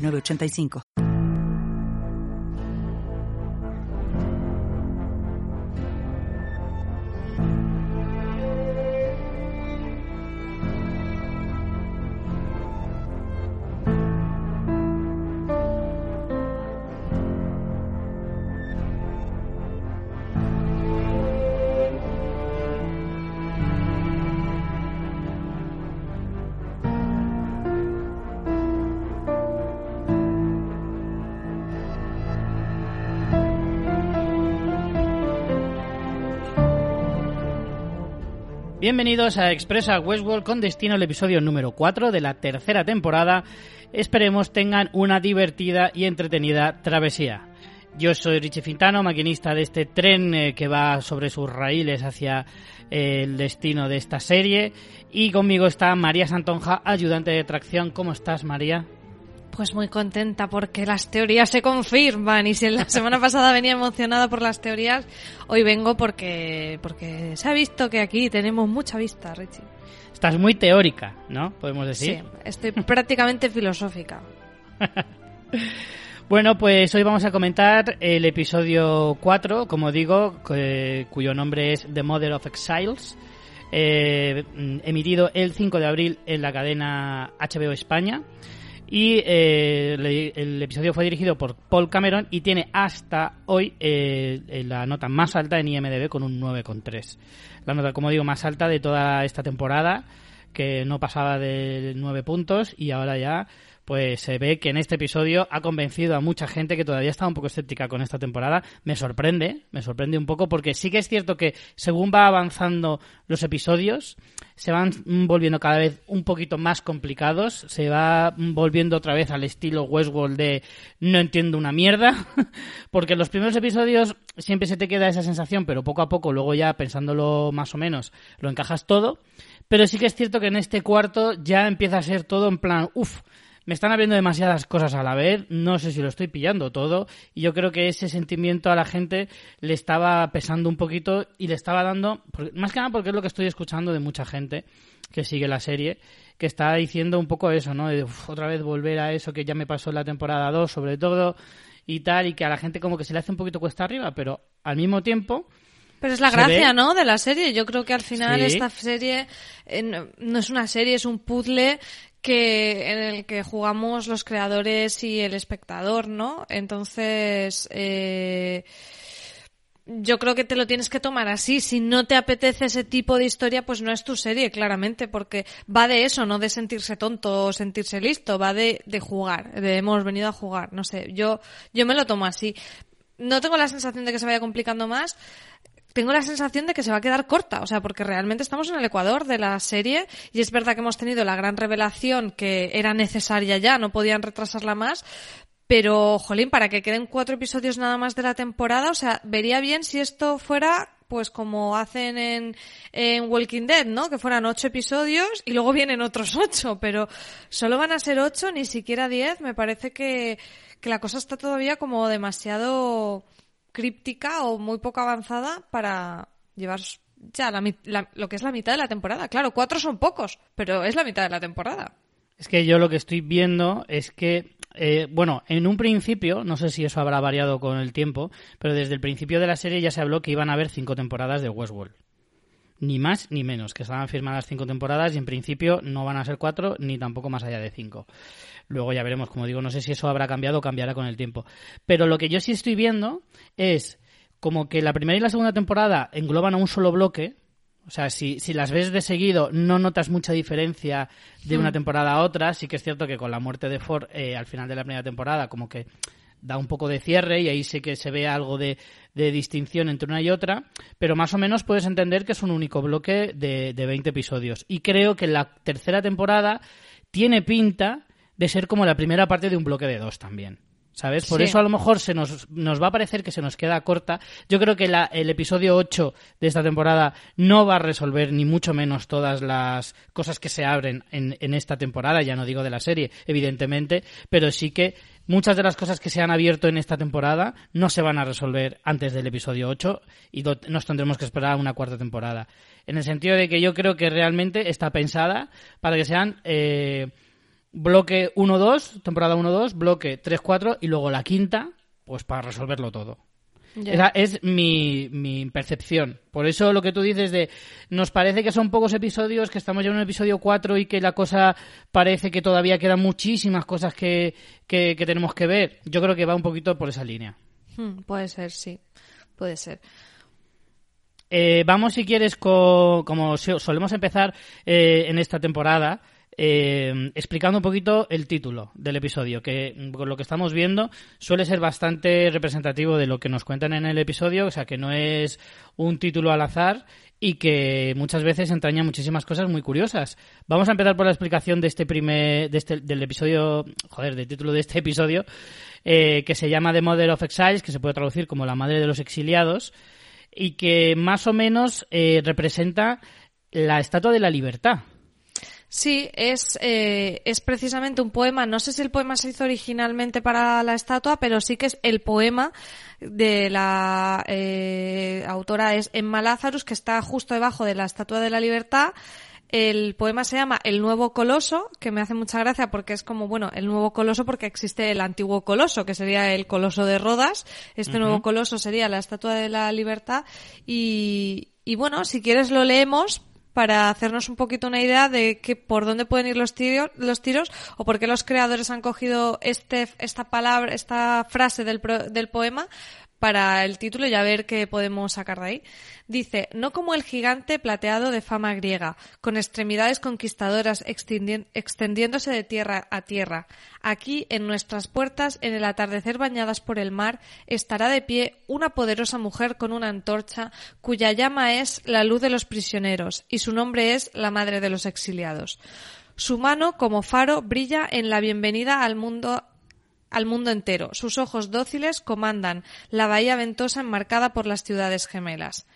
985. Bienvenidos a Expresa Westworld con destino al episodio número 4 de la tercera temporada. Esperemos tengan una divertida y entretenida travesía. Yo soy Richie Fintano, maquinista de este tren eh, que va sobre sus raíles hacia eh, el destino de esta serie. Y conmigo está María Santonja, ayudante de tracción. ¿Cómo estás, María? Pues muy contenta porque las teorías se confirman y si la semana pasada venía emocionada por las teorías, hoy vengo porque porque se ha visto que aquí tenemos mucha vista, Richie. Estás muy teórica, ¿no? Podemos decir. Sí, estoy prácticamente filosófica. Bueno, pues hoy vamos a comentar el episodio 4, como digo, cuyo nombre es The Mother of Exiles, eh, emitido el 5 de abril en la cadena HBO España. Y eh, el, episodio fue dirigido por Paul Cameron y tiene hasta hoy eh, la nota más alta en IMDB con un 9,3. La nota, como digo, más alta de toda esta temporada, que no pasaba de 9 puntos y ahora ya pues se ve que en este episodio ha convencido a mucha gente que todavía estaba un poco escéptica con esta temporada. Me sorprende, me sorprende un poco porque sí que es cierto que según va avanzando los episodios, se van volviendo cada vez un poquito más complicados, se va volviendo otra vez al estilo Westworld de no entiendo una mierda, porque en los primeros episodios siempre se te queda esa sensación, pero poco a poco, luego ya pensándolo más o menos, lo encajas todo. Pero sí que es cierto que en este cuarto ya empieza a ser todo en plan, uff, me están abriendo demasiadas cosas a la vez, no sé si lo estoy pillando todo, y yo creo que ese sentimiento a la gente le estaba pesando un poquito y le estaba dando, más que nada porque es lo que estoy escuchando de mucha gente que sigue la serie, que está diciendo un poco eso, ¿no? De otra vez volver a eso que ya me pasó en la temporada 2, sobre todo, y tal, y que a la gente como que se le hace un poquito cuesta arriba, pero al mismo tiempo... Pero es la gracia, ¿no? De la serie. Yo creo que al final esta serie eh, no es una serie, es un puzzle que en el que jugamos los creadores y el espectador, ¿no? Entonces, eh, yo creo que te lo tienes que tomar así. Si no te apetece ese tipo de historia, pues no es tu serie, claramente, porque va de eso, no de sentirse tonto o sentirse listo, va de, de jugar, de hemos venido a jugar, no sé, yo, yo me lo tomo así. No tengo la sensación de que se vaya complicando más tengo la sensación de que se va a quedar corta, o sea, porque realmente estamos en el ecuador de la serie y es verdad que hemos tenido la gran revelación que era necesaria ya, no podían retrasarla más, pero, jolín, para que queden cuatro episodios nada más de la temporada, o sea, vería bien si esto fuera pues como hacen en, en Walking Dead, ¿no? Que fueran ocho episodios y luego vienen otros ocho, pero solo van a ser ocho, ni siquiera diez. Me parece que, que la cosa está todavía como demasiado críptica o muy poco avanzada para llevar ya lo que es la mitad de la temporada. Claro, cuatro son pocos, pero es la mitad de la temporada. Es que yo lo que estoy viendo es que, eh, bueno, en un principio, no sé si eso habrá variado con el tiempo, pero desde el principio de la serie ya se habló que iban a haber cinco temporadas de Westworld. Ni más ni menos, que estaban firmadas cinco temporadas y en principio no van a ser cuatro ni tampoco más allá de cinco. Luego ya veremos, como digo, no sé si eso habrá cambiado o cambiará con el tiempo. Pero lo que yo sí estoy viendo es como que la primera y la segunda temporada engloban a un solo bloque. O sea, si, si las ves de seguido no notas mucha diferencia de una hmm. temporada a otra. Sí que es cierto que con la muerte de Ford eh, al final de la primera temporada como que da un poco de cierre y ahí sí que se ve algo de, de, distinción entre una y otra, pero más o menos puedes entender que es un único bloque de, de 20 episodios. Y creo que la tercera temporada tiene pinta de ser como la primera parte de un bloque de dos también. ¿Sabes? Por eso a lo mejor se nos, nos va a parecer que se nos queda corta. Yo creo que la, el episodio 8 de esta temporada no va a resolver ni mucho menos todas las cosas que se abren en, en esta temporada, ya no digo de la serie, evidentemente, pero sí que muchas de las cosas que se han abierto en esta temporada no se van a resolver antes del episodio 8 y nos tendremos que esperar a una cuarta temporada. En el sentido de que yo creo que realmente está pensada para que sean... Eh, bloque 1-2, temporada 1-2, bloque 3-4 y luego la quinta, pues para resolverlo todo. Esa es mi, mi, percepción. Por eso lo que tú dices de nos parece que son pocos episodios, que estamos ya en un episodio 4 y que la cosa parece que todavía quedan muchísimas cosas que, que, tenemos que ver. Yo creo que va un poquito por esa línea. Hmm, puede ser, sí. Puede ser. Eh, vamos, si quieres, como solemos empezar eh, en esta temporada, eh, explicando un poquito el título del episodio, que con lo que estamos viendo suele ser bastante representativo de lo que nos cuentan en el episodio, o sea que no es un título al azar y que muchas veces entraña muchísimas cosas muy curiosas. Vamos a empezar por la explicación de este primer, de este, del episodio, joder, del título de este episodio, eh, que se llama The Mother of Exiles, que se puede traducir como la madre de los exiliados, y que más o menos eh, representa la estatua de la libertad. Sí, es, eh, es precisamente un poema. No sé si el poema se hizo originalmente para la estatua, pero sí que es el poema de la eh, autora es Emma Lazarus, que está justo debajo de la Estatua de la Libertad. El poema se llama El Nuevo Coloso, que me hace mucha gracia porque es como, bueno, el nuevo coloso porque existe el antiguo coloso, que sería el coloso de Rodas. Este nuevo coloso sería la Estatua de la Libertad. Y, y bueno, si quieres lo leemos, para hacernos un poquito una idea de que por dónde pueden ir los tiros, los tiros o por qué los creadores han cogido este, esta palabra, esta frase del, del poema para el título y a ver qué podemos sacar de ahí. Dice, no como el gigante plateado de fama griega, con extremidades conquistadoras extendiéndose de tierra a tierra. Aquí, en nuestras puertas, en el atardecer bañadas por el mar, estará de pie una poderosa mujer con una antorcha, cuya llama es la luz de los prisioneros, y su nombre es la madre de los exiliados. Su mano, como faro, brilla en la bienvenida al mundo al mundo entero. Sus ojos dóciles comandan la bahía ventosa enmarcada por las ciudades gemelas.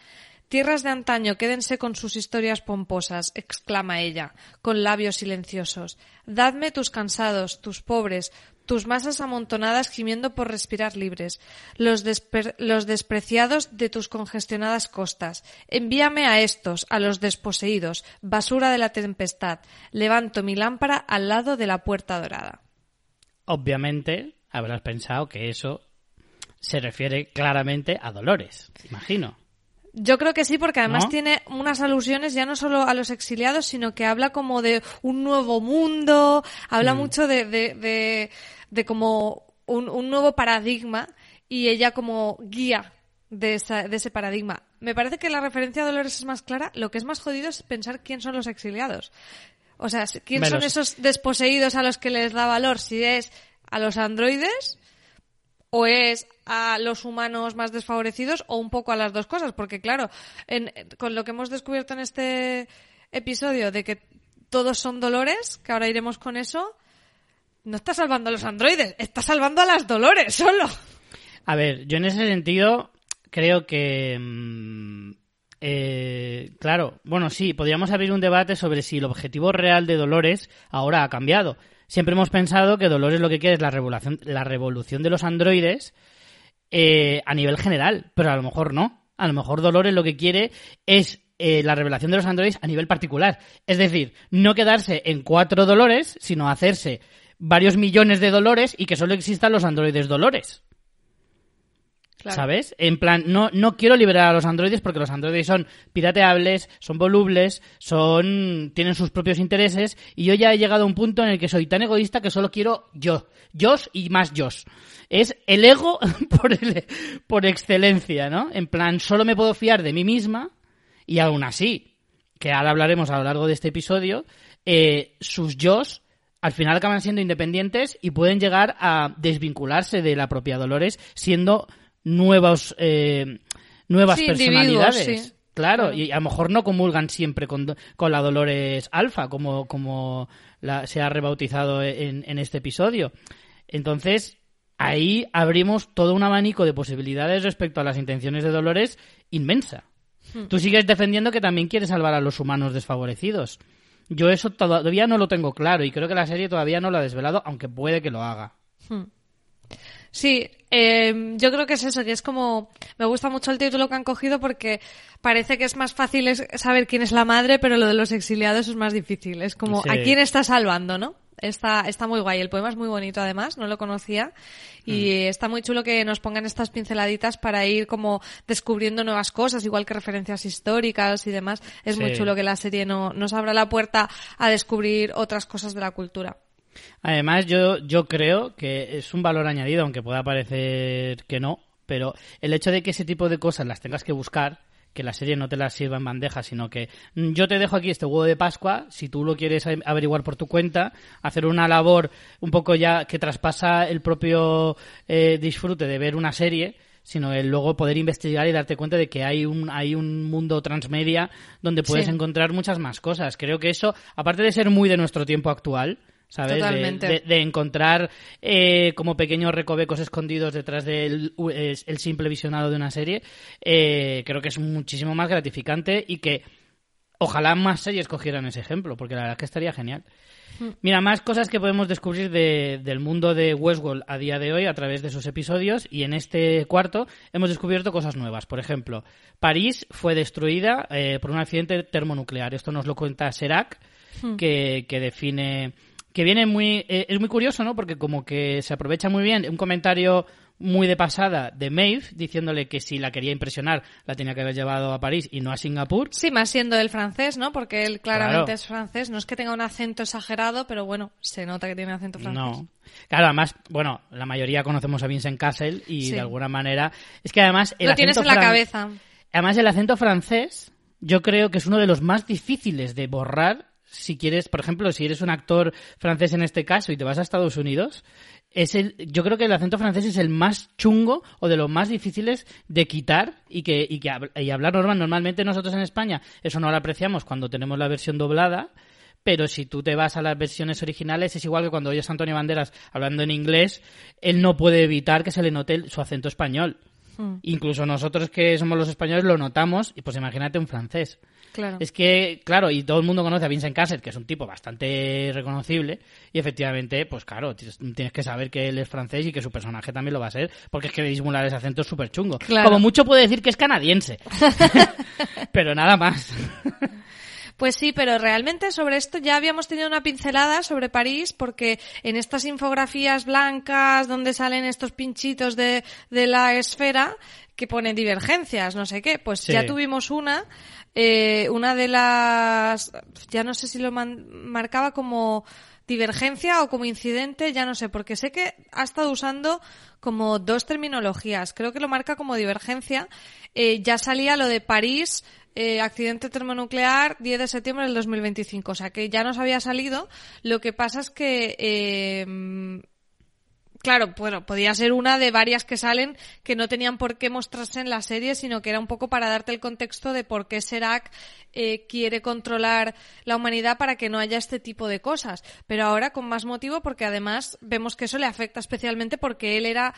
Tierras de antaño, quédense con sus historias pomposas, exclama ella, con labios silenciosos. Dadme tus cansados, tus pobres, tus masas amontonadas gimiendo por respirar libres, los, los, despreciados de tus congestionadas costas. Envíame a estos, a los desposeídos, basura de la tempestad. Levanto mi lámpara al lado de la puerta dorada. Obviamente habrás pensado que eso se refiere claramente a Dolores, imagino. Yo creo que sí, porque además tiene unas alusiones ya no solo a los exiliados, sino que habla como de un nuevo mundo, habla mm. mucho de, de, de, como un, un, nuevo paradigma y ella como guía de, esa, de ese paradigma. Me parece que la referencia a Dolores es más clara. Lo que es más jodido es pensar quién son los exiliados. O sea, ¿quién son esos desposeídos a los que les da valor? Si es a los androides o es a los humanos más desfavorecidos o un poco a las dos cosas, porque claro, con lo que hemos descubierto en este episodio de que todos son dolores, que ahora iremos con eso, no está salvando a los androides, está salvando a las dolores solo. A ver, yo en ese sentido creo que mm, eh, claro, bueno, sí, podríamos abrir un debate sobre si el objetivo real de Dolores ahora ha cambiado. Siempre hemos pensado que Dolores lo que quiere es la revolución, la revolución de los androides eh, a nivel general, pero a lo mejor no. A lo mejor Dolores lo que quiere es eh, la revelación de los androides a nivel particular. Es decir, no quedarse en cuatro Dolores, sino hacerse varios millones de Dolores y que solo existan los androides Dolores. ¿Sabes? En plan, no, no quiero liberar a los androides porque los androides son pirateables, son volubles, son, tienen sus propios intereses y yo ya he llegado a un punto en el que soy tan egoísta que solo quiero yo. Yo y más yo. Es el ego por, por excelencia, ¿no? En plan, solo me puedo fiar de mí misma y aún así, que ahora hablaremos a lo largo de este episodio, eh, sus yo al final acaban siendo independientes y pueden llegar a desvincularse de la propia Dolores siendo nuevos, eh, nuevas personalidades. Claro, y a lo mejor no comulgan siempre con, con la Dolores Alfa, como, como la, se ha rebautizado en, en este episodio. Entonces, ahí abrimos todo un abanico de posibilidades respecto a las intenciones de Dolores inmensa. Hmm. Tú sigues defendiendo que también quiere salvar a los humanos desfavorecidos. Yo eso todavía no lo tengo claro y creo que la serie todavía no lo ha desvelado, aunque puede que lo haga. Hmm. Sí, eh, yo creo que es eso, que es como, me gusta mucho el título que han cogido porque parece que es más fácil saber quién es la madre, pero lo de los exiliados es más difícil. Es como, ¿a quién está salvando, no? Está, está muy guay. El poema es muy bonito además, no lo conocía. Y mm. está muy chulo que nos pongan estas pinceladitas para ir como descubriendo nuevas cosas, igual que referencias históricas y demás. Es muy chulo que la serie no, nos abra la puerta a descubrir otras cosas de la cultura. Además, yo, yo creo que es un valor añadido, aunque pueda parecer que no, pero el hecho de que ese tipo de cosas las tengas que buscar, que la serie no te las sirva en bandeja, sino que mm, yo te dejo aquí este huevo de Pascua, si tú lo quieres averiguar por tu cuenta, hacer una labor un poco ya que traspasa el propio eh, disfrute de ver una serie, sino el luego poder investigar y darte cuenta de que hay un, hay un mundo transmedia donde puedes encontrar muchas más cosas. Creo que eso, aparte de ser muy de nuestro tiempo actual, ¿sabes? De, encontrar eh, como pequeños recovecos escondidos detrás del el simple visionado de una serie, eh, creo que es muchísimo más gratificante y que ojalá más series cogieran ese ejemplo, porque la verdad es que estaría genial. Hmm. Mira, más cosas que podemos descubrir del mundo de Westworld a día de hoy a través de sus episodios y en este cuarto hemos descubierto cosas nuevas. Por ejemplo, París fue destruida eh, por un accidente termonuclear. Esto nos lo cuenta Serac, hmm. que, que define que viene muy eh, es muy curioso, ¿no? Porque como que se aprovecha muy bien un comentario muy de pasada de Maeve diciéndole que si la quería impresionar la tenía que haber llevado a París y no a Singapur. Sí, más siendo el francés, ¿no? Porque él claramente es francés. No es que tenga un acento exagerado, pero bueno, se nota que tiene acento francés. No. Claro, además, bueno, la mayoría conocemos a Vincent Castle y de alguna manera es que además el Lo tienes en la cabeza. Además el acento francés yo creo que es uno de los más difíciles de borrar si quieres, por ejemplo, si eres un actor francés en este caso y te vas a Estados Unidos, es el, yo creo que el acento francés es el más chungo o de los más difíciles de quitar y que, y que y hablar normal. Normalmente nosotros en España eso no lo apreciamos cuando tenemos la versión doblada, pero si tú te vas a las versiones originales es igual que cuando oyes a Antonio Banderas hablando en inglés, él no puede evitar que se le note su acento español. Hmm. Incluso nosotros que somos los españoles lo notamos y pues imagínate un francés. Es que, claro, y todo el mundo conoce a Vincent Cassel, que es un tipo bastante reconocible, y efectivamente, pues claro, tienes que saber que él es francés y que su personaje también lo va a ser, porque es que disimular ese acento es súper chungo. Como mucho puede decir que es canadiense, pero nada más. Pues sí, pero realmente sobre esto ya habíamos tenido una pincelada sobre París porque en estas infografías blancas donde salen estos pinchitos de, de la esfera que pone divergencias, no sé qué, pues ya tuvimos una eh, una de las, ya no sé si lo marcaba como divergencia o como incidente, ya no sé, porque sé que ha estado usando como dos terminologías. Creo que lo marca como divergencia. Eh, ya salía lo de París, eh, accidente termonuclear 10 de septiembre del 2025. O sea que ya nos había salido. Lo que pasa es que eh, claro, bueno, podía ser una de varias que salen que no tenían por qué mostrarse en la serie, sino que era un poco para darte el contexto de por qué Serac eh, quiere controlar la humanidad para que no haya este tipo de cosas. Pero ahora con más motivo porque además vemos que eso le afecta especialmente porque él era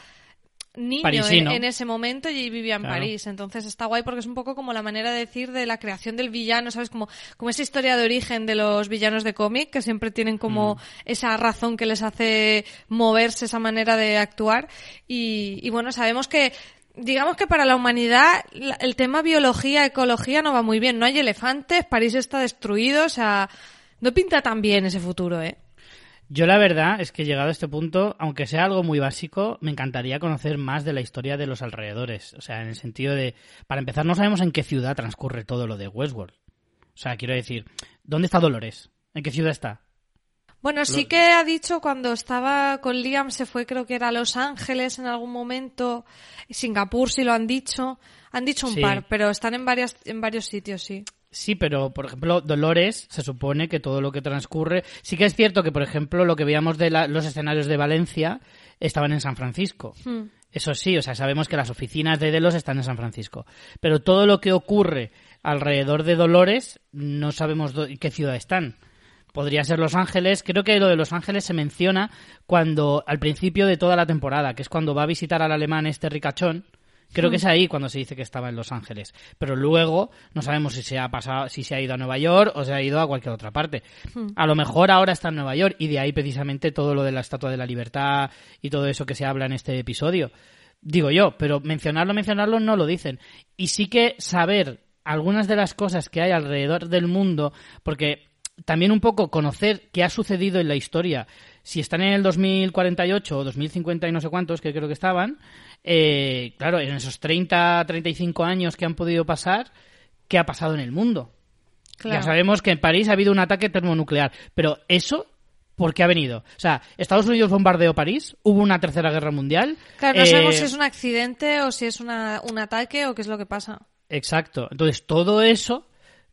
niño en, ese momento y vivía en París. Entonces está guay porque es un poco como la manera de decir de la creación del villano, ¿sabes? Como, como esa historia de origen de los villanos de cómic, que siempre tienen como mm. esa razón que les hace moverse, esa manera de actuar. Y, y bueno, sabemos que digamos que para la humanidad el tema biología, ecología no va muy bien. No hay elefantes, París está destruido, o sea, no pinta tan bien ese futuro, ¿eh? Yo la verdad es que llegado a este punto, aunque sea algo muy básico, me encantaría conocer más de la historia de los alrededores. O sea, en el sentido de, para empezar, no sabemos en qué ciudad transcurre todo lo de Westworld. O sea, quiero decir, ¿dónde está Dolores? ¿En qué ciudad está? Bueno, sí que ha dicho cuando estaba con Liam, se fue creo que era a Los Ángeles en algún momento, Singapur sí lo han dicho, han dicho un par, pero están en, varias, en varios sitios, sí. Sí, pero por ejemplo, Dolores se supone que todo lo que transcurre. Sí que es cierto que, por ejemplo, lo que veíamos de los escenarios de Valencia estaban en San Francisco. Hmm. Eso sí, o sea, sabemos que las oficinas de Delos están en San Francisco. Pero todo lo que ocurre alrededor de Dolores no sabemos qué ciudad están. Podría ser Los Ángeles. Creo que lo de Los Ángeles se menciona cuando al principio de toda la temporada, que es cuando va a visitar al alemán este ricachón. Creo que hmm. es ahí cuando se dice que estaba en Los Ángeles. Pero luego no sabemos si se ha pasado, si se ha ido a Nueva York o se ha ido a cualquier otra parte. Hmm. A lo mejor ahora está en Nueva York y de ahí precisamente todo lo de la Estatua de la Libertad y todo eso que se habla en este episodio. Digo yo, pero mencionarlo, mencionarlo no lo dicen. Y sí que saber algunas de las cosas que hay alrededor del mundo, porque también un poco conocer qué ha sucedido en la historia. Si están en el 2048 o 2050 y no sé cuántos, que creo que estaban, eh, claro, en esos 30, 35 años que han podido pasar, ¿qué ha pasado en el mundo? Ya sabemos que en París ha habido un ataque termonuclear, pero eso ¿Por qué ha venido? O sea, Estados Unidos bombardeó París, hubo una tercera guerra mundial. Claro, no sabemos eh, si es un accidente o si es un ataque o qué es lo que pasa. Exacto. Entonces, todo eso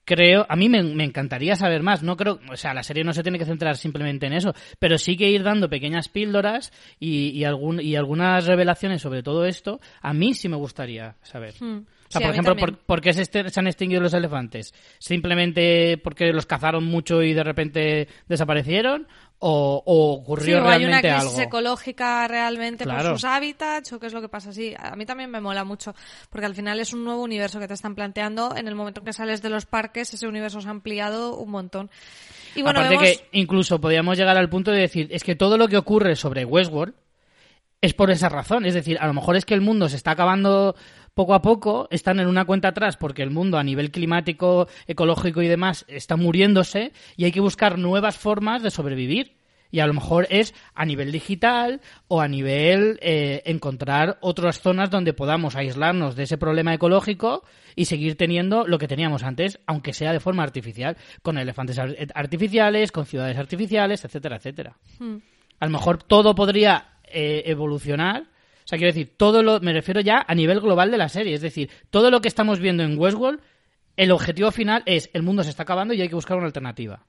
creo, a mí me, encantaría saber más. No creo, o sea, la serie no se tiene que centrar simplemente en eso, pero sí que ir dando pequeñas píldoras y, y, algún, y algunas revelaciones sobre todo esto. A mí sí me gustaría saber. Hmm. Sea, por ejemplo, por, qué se, se, han extinguido los elefantes? ¿Simplemente porque los cazaron mucho y de repente desaparecieron? o, ocurrió sí, hay una crisis ecológica realmente por sus hábitats o qué es lo que pasa. Sí, a mí también me mola mucho porque al final es un nuevo universo que te están planteando. En el momento en que sales de los parques, ese universo se ha ampliado un montón. Y bueno, Aparte que incluso podríamos llegar al punto de decir, es que todo lo que ocurre sobre Westworld es por esa razón. Es decir, a lo mejor es que el mundo se está acabando poco a poco, están en una cuenta atrás porque el mundo a nivel climático, ecológico y demás está muriéndose y hay que buscar nuevas formas de sobrevivir. Y a lo mejor es a nivel digital o a nivel eh, encontrar otras zonas donde podamos aislarnos de ese problema ecológico y seguir teniendo lo que teníamos antes, aunque sea de forma artificial, con elefantes artificiales, con ciudades artificiales, etcétera, etcétera. Hmm. A lo mejor todo podría eh, evolucionar. O sea, quiero decir, todo lo, me refiero ya a nivel global de la serie. Es decir, todo lo que estamos viendo en Westworld, el objetivo final es el mundo se está acabando y hay que buscar una alternativa.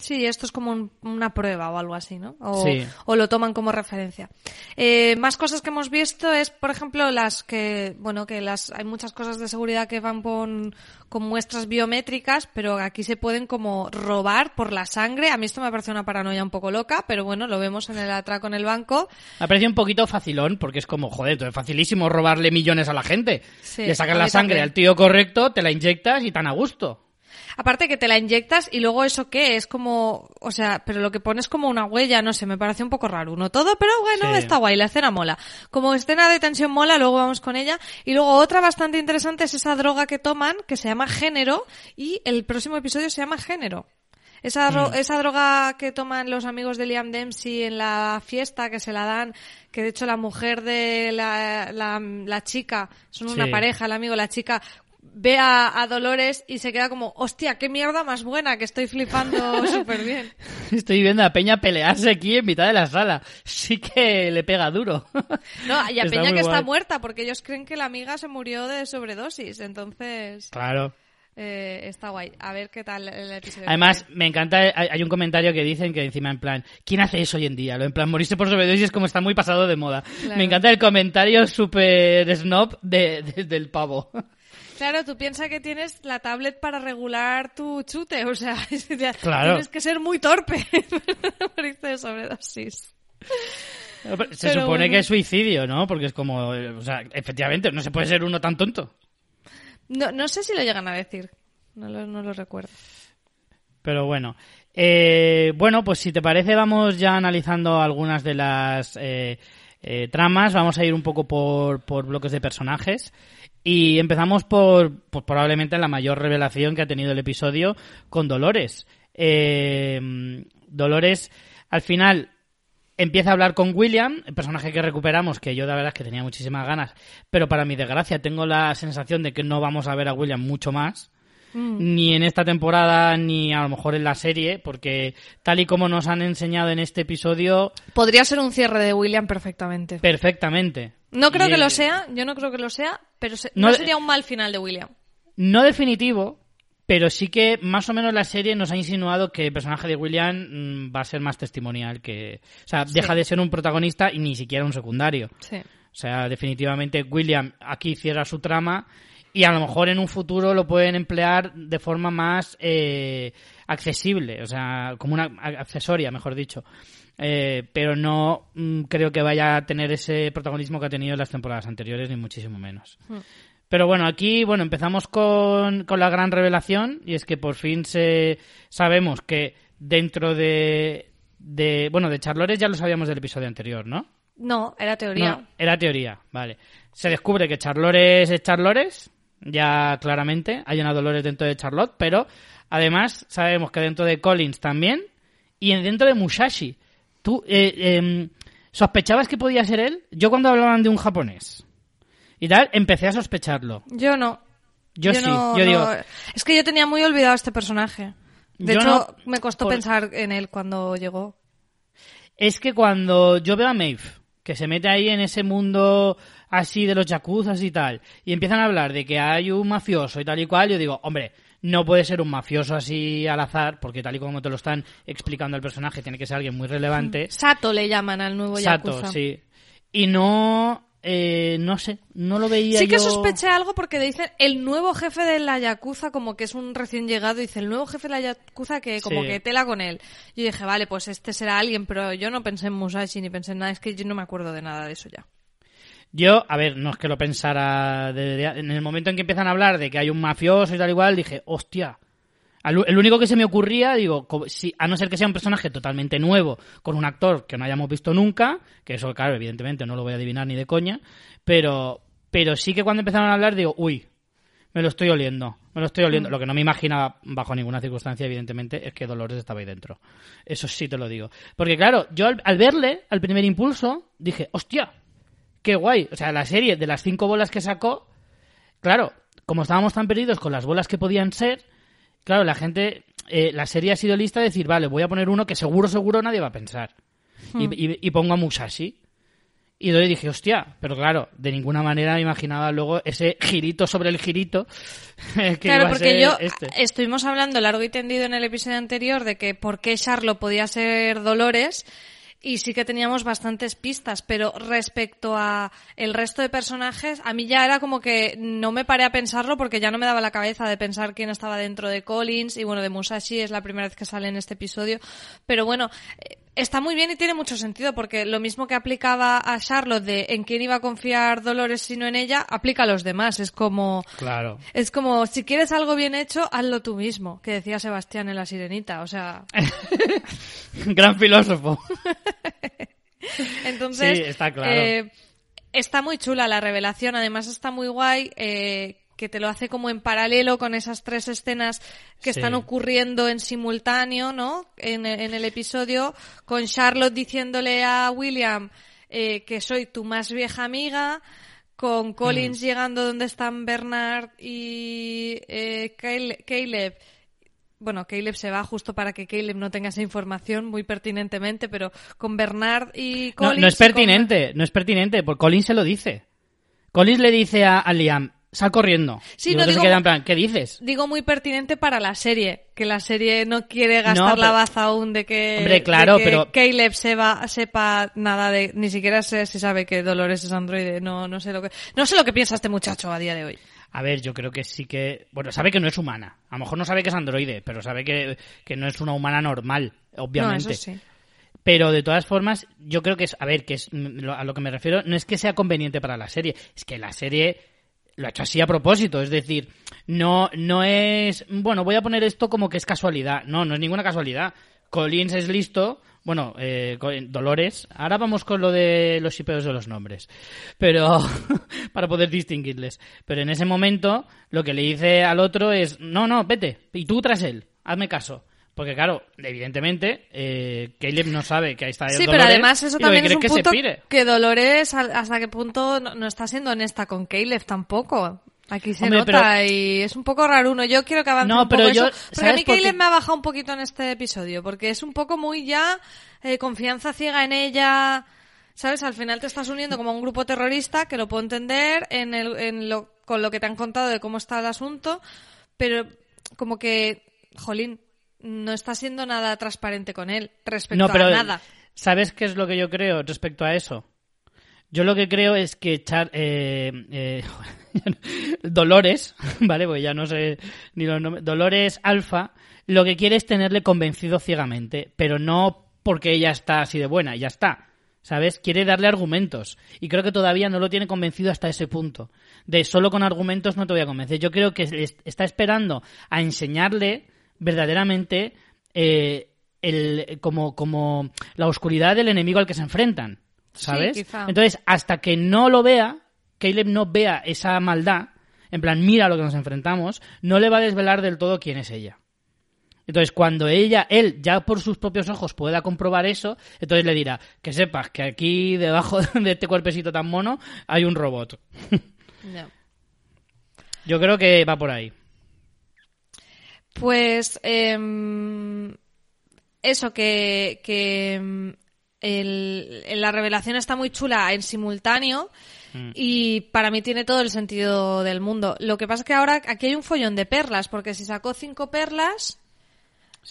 Sí, esto es como una prueba o algo así, ¿no? O, o lo toman como referencia. Eh, más cosas que hemos visto es, por ejemplo, las que, bueno, que las hay muchas cosas de seguridad que van con, con muestras biométricas, pero aquí se pueden como robar por la sangre. A mí esto me parece una paranoia un poco loca, pero bueno, lo vemos en el atraco en el banco. Me parece un poquito facilón, porque es como, joder, es facilísimo robarle millones a la gente. Le sacas la sangre al tío correcto, te la inyectas y tan a gusto. Aparte que te la inyectas y luego eso qué, es como, o sea, pero lo que pones como una huella, no sé, me parece un poco raro uno todo, pero bueno, está guay, la escena mola. Como escena de tensión mola, luego vamos con ella. Y luego otra bastante interesante es esa droga que toman, que se llama género, y el próximo episodio se llama género. Esa, mm. esa droga que toman los amigos de Liam Dempsey en la fiesta, que se la dan, que de hecho la mujer de la, la, chica, son una pareja, el amigo, la chica, ve a, Dolores y se queda como, hostia, qué mierda más buena, que estoy flipando súper bien. Estoy viendo a Peña pelearse aquí en mitad de la sala. Sí que le pega duro. No, y a Peña que está muerta, porque ellos creen que la amiga se murió de sobredosis, entonces... Claro. Eh, está guay. A ver qué tal el episodio. Además, me encanta, hay un comentario que dicen que encima en plan, ¿quién hace eso hoy en día? Lo en plan, morirse por sobredosis como está muy pasado de moda. Me encanta el comentario súper snob de, del pavo. Claro, tú piensas que tienes la tablet para regular tu chute, o sea, tienes que ser muy torpe morirte de sobredosis. Se supone que es suicidio, ¿no? Porque es como, o sea, efectivamente, no se puede ser uno tan tonto. No, no sé si lo llegan a decir, no lo, no lo recuerdo. Pero bueno, eh, bueno, pues si te parece vamos ya analizando algunas de las eh, eh, tramas, vamos a ir un poco por, por bloques de personajes. Y empezamos por, probablemente la mayor revelación que ha tenido el episodio con Dolores. Eh, Dolores, al final, empieza a hablar con William, el personaje que recuperamos, que yo de verdad es que tenía muchísimas ganas, pero para mi desgracia tengo la sensación de que no vamos a ver a William mucho más. Mm. Ni en esta temporada, ni a lo mejor en la serie, porque tal y como nos han enseñado en este episodio. Podría ser un cierre de William perfectamente. Perfectamente. No creo que lo sea, yo no creo que lo sea, pero no, sería un mal final de William. No definitivo, pero sí que más o menos la serie nos ha insinuado que el personaje de William mm, va a ser más testimonial que... O sea, deja de ser un protagonista y ni siquiera un secundario. Sí. O sea, definitivamente William aquí cierra su trama y a lo mejor en un futuro lo pueden emplear de forma más eh, accesible, o sea, como una accesoria, mejor dicho. Eh, pero no mm, creo que vaya a tener ese protagonismo que ha tenido en las temporadas anteriores, ni muchísimo menos. Hmm. Pero bueno, aquí bueno empezamos con, con, la gran revelación y es que por fin se sabemos que dentro de, de bueno de Charlores ya lo sabíamos del episodio anterior, ¿no? No, era teoría. era teoría, vale. Se descubre que Charlores es Charlores, ya claramente. Hay una Dolores dentro de Charlotte, pero además sabemos que dentro de Collins también y dentro de Musashi. ¿Tú eh, em, sospechabas que podía ser él? Yo cuando hablaban de un japonés y tal, empecé a sospecharlo. Yo no. Yo, sí, yo digo... Es que yo tenía muy olvidado este personaje. De hecho, me costó pensar en él cuando llegó. Es que cuando yo veo a Maeve, que se mete ahí en ese mundo así de los yakuzas y tal, y empiezan a hablar de que hay un mafioso y tal y cual, yo digo, hombre, no puede ser un mafioso así al azar, porque tal y como te lo están explicando el personaje, tiene que ser alguien muy relevante. Sato le llaman al nuevo Sato, sí. Y no eh, no sé, no lo veía Sí que sospeché algo porque dicen el nuevo jefe de la Yakuza, como que es un recién llegado, dice el nuevo jefe de la Yakuza que como que tela con él. Yo dije, vale, pues este será alguien, pero yo no pensé en Musashi ni pensé en nada, es que yo no me acuerdo de nada de eso ya. Yo, a ver, no es que lo pensara. en el momento en que empiezan a hablar de que hay un mafioso y tal igual, dije, hostia. El único que se me ocurría, digo, si, a no ser que sea un personaje totalmente nuevo, con un actor que no hayamos visto nunca, que eso, claro, evidentemente no lo voy a adivinar ni de coña, pero, pero sí que cuando empezaron a hablar, digo, uy, me lo estoy oliendo, me lo estoy oliendo. Mm. Lo que no me imaginaba bajo ninguna circunstancia, evidentemente, es que Dolores estaba ahí dentro. Eso sí te lo digo. Porque claro, yo al verle, al primer impulso, dije, hostia, qué guay. O sea, la serie de las cinco bolas que sacó, claro, como estábamos tan perdidos con las bolas que podían ser, claro, la gente, eh, la serie ha sido lista de decir, vale, voy a poner uno que seguro, seguro nadie va a pensar. Y, hmm. pongo a Musashi. Y doy dije, hostia, pero claro, de ninguna manera me imaginaba luego ese girito sobre el girito. que claro, porque yo este. estuvimos hablando largo y tendido en el episodio anterior de que por qué Charlo podía ser Dolores y sí que teníamos bastantes pistas, pero respecto a el resto de personajes, a mí ya era como que no me paré a pensarlo porque ya no me daba la cabeza de pensar quién estaba dentro de Collins y bueno, de Musashi es la primera vez que sale en este episodio, pero bueno, eh, está muy bien y tiene mucho sentido porque lo mismo que aplicaba a Charlotte de en quién iba a confiar Dolores sino en ella, aplica a los demás. Es como, claro. es como si quieres algo bien hecho, hazlo tú mismo, que decía Sebastián en La Sirenita. O sea, gran filósofo. Entonces, sí, está claro. Eh, está muy chula la revelación, además está muy guay. Eh, que te lo hace como en paralelo con esas tres escenas que están ocurriendo en simultáneo, ¿no? En, el episodio, con Charlotte diciéndole a William eh, que soy tu más vieja amiga, con Collins mm. llegando donde están Bernard y eh, Caleb. Bueno, Caleb se va justo para que Caleb no tenga esa información muy pertinentemente, pero con Bernard y Collins... No, no es pertinente, no es pertinente, porque Collins se lo dice. Collins le dice a Liam, sal corriendo. Sí, no digo, en plan, ¿qué dices? Digo muy pertinente para la serie, que la serie no quiere gastar la baza aún de que, hombre, claro, pero... Caleb sepa, sepa nada de, ni siquiera sé si sabe que Dolores es androide, no, no sé lo que, no sé lo que piensa este muchacho a día de hoy. A ver, yo creo que sí que, bueno, sabe que no es humana. A lo mejor no sabe que es androide, pero sabe que, que no es una humana normal, obviamente. No, eso sí. Pero de todas formas, yo creo que es, a ver, que es, a lo que me refiero, no es que sea conveniente para la serie, es que la serie lo ha hecho así a propósito, es decir, no, no es, bueno, voy a poner esto como que es casualidad, no, no es ninguna casualidad. Collins es listo, bueno, eh, Dolores, ahora vamos con lo de los shipeos de los nombres, pero para poder distinguirles. Pero en ese momento lo que le dice al otro es, no, no, vete, y tú tras él, hazme caso. Porque claro, evidentemente, eh, Caleb no sabe que ahí está Sí, pero además eso también es un punto que, Dolores hasta qué punto no, está siendo honesta con Caleb tampoco. Aquí se nota y es un poco raro uno. Yo quiero que avance un poco eso. Porque a mí Caleb me ha bajado un poquito en este episodio, porque es un poco muy ya eh, confianza ciega en ella. ¿Sabes? Al final te estás uniendo como a un grupo terrorista, que lo puedo entender en el, en lo, con lo que te han contado de cómo está el asunto, pero como que, jolín, no está siendo nada transparente con él respecto no, pero, a nada. ¿Sabes qué es lo que yo creo respecto a eso? Yo lo que creo es que Char, eh, eh, Dolores, ¿vale? Pues ya no sé ni los nombres. Dolores Alfa, lo que quiere es tenerle convencido ciegamente, pero no porque ella está así de buena, ya está. ¿Sabes? Quiere darle argumentos. Y creo que todavía no lo tiene convencido hasta ese punto. De solo con argumentos no te voy a convencer. Yo creo que está esperando a enseñarle verdaderamente eh, el, como, como la oscuridad del enemigo al que se enfrentan. ¿Sabes? Entonces, hasta que no lo vea, Caleb no vea esa maldad, en plan, mira a lo que nos enfrentamos, no le va a desvelar del todo quién es ella. Entonces, cuando ella, él, ya por sus propios ojos pueda comprobar eso, entonces le dirá, que sepas que aquí debajo de este cuerpecito tan mono hay un robot. Yo creo que va por ahí. Pues em, eso, que, que em, la revelación está muy chula en simultáneo mm. y para mí tiene todo el sentido del mundo. Lo que pasa es que ahora aquí hay un follón de perlas, porque si sacó cinco perlas,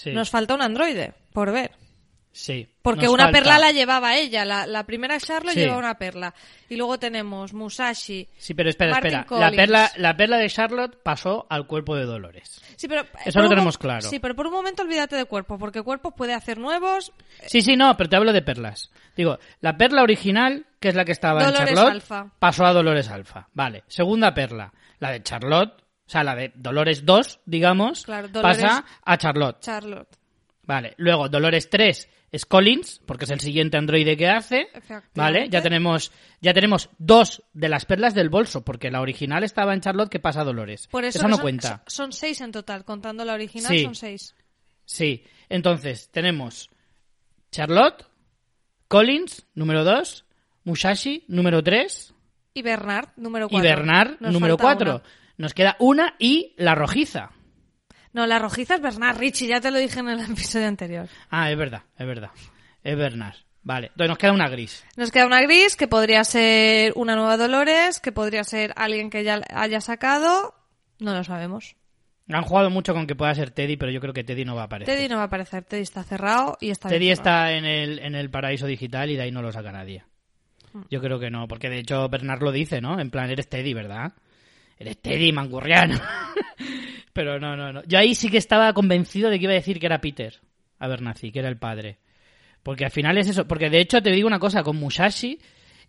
nos falta un androide por ver. Sí. Porque una perla la llevaba ella. La, la primera Charlotte llevaba una perla. Y luego tenemos Musashi. Sí, pero espera, espera. La perla, la perla de Charlotte pasó al cuerpo de Dolores. Sí, pero. Eso lo tenemos claro. Sí, pero por un momento olvídate de cuerpo, porque cuerpo puede hacer nuevos. Sí, sí, no, pero te hablo de perlas. Digo, la perla original, que es la que estaba en Charlotte, pasó a Dolores Alfa. Vale. Segunda perla, la de Charlotte, o sea, la de Dolores 2, digamos, pasa a Charlotte. Charlotte. Vale. Luego, Dolores 3 es Collins, porque es el siguiente androide que hace. Vale, ya tenemos, ya tenemos dos de las perlas del bolso, porque la original estaba en Charlotte que pasa a Dolores. Por eso, no cuenta. Son seis en total, contando la original son seis. Sí, entonces tenemos Charlotte, Collins, número dos, Musashi, número tres. Y Bernard, número cuatro. Y Bernard, número cuatro. Nos queda una y la rojiza. No, la rojiza es Bernard Richie, ya te lo dije en el episodio anterior. Ah, es verdad, es verdad. Es Bernard. Vale, entonces nos queda una gris. Nos queda una gris que podría ser una nueva Dolores, que podría ser alguien que ya haya sacado. No lo sabemos. Han jugado mucho con que pueda ser Teddy, pero yo creo que Teddy no va a aparecer. Teddy no va a aparecer, Teddy está cerrado y está. Teddy está en el, en el paraíso digital y de ahí no lo saca nadie. Hmm. Yo creo que no, porque de hecho Bernard lo dice, ¿no? En plan, eres Teddy, ¿verdad? Eres Teddy, mangurriano. Pero no, no, no. Yo ahí sí que estaba convencido de que iba a decir que era Peter Abernathy, que era el padre. Porque al final es eso. Porque de hecho te digo una cosa, con Musashi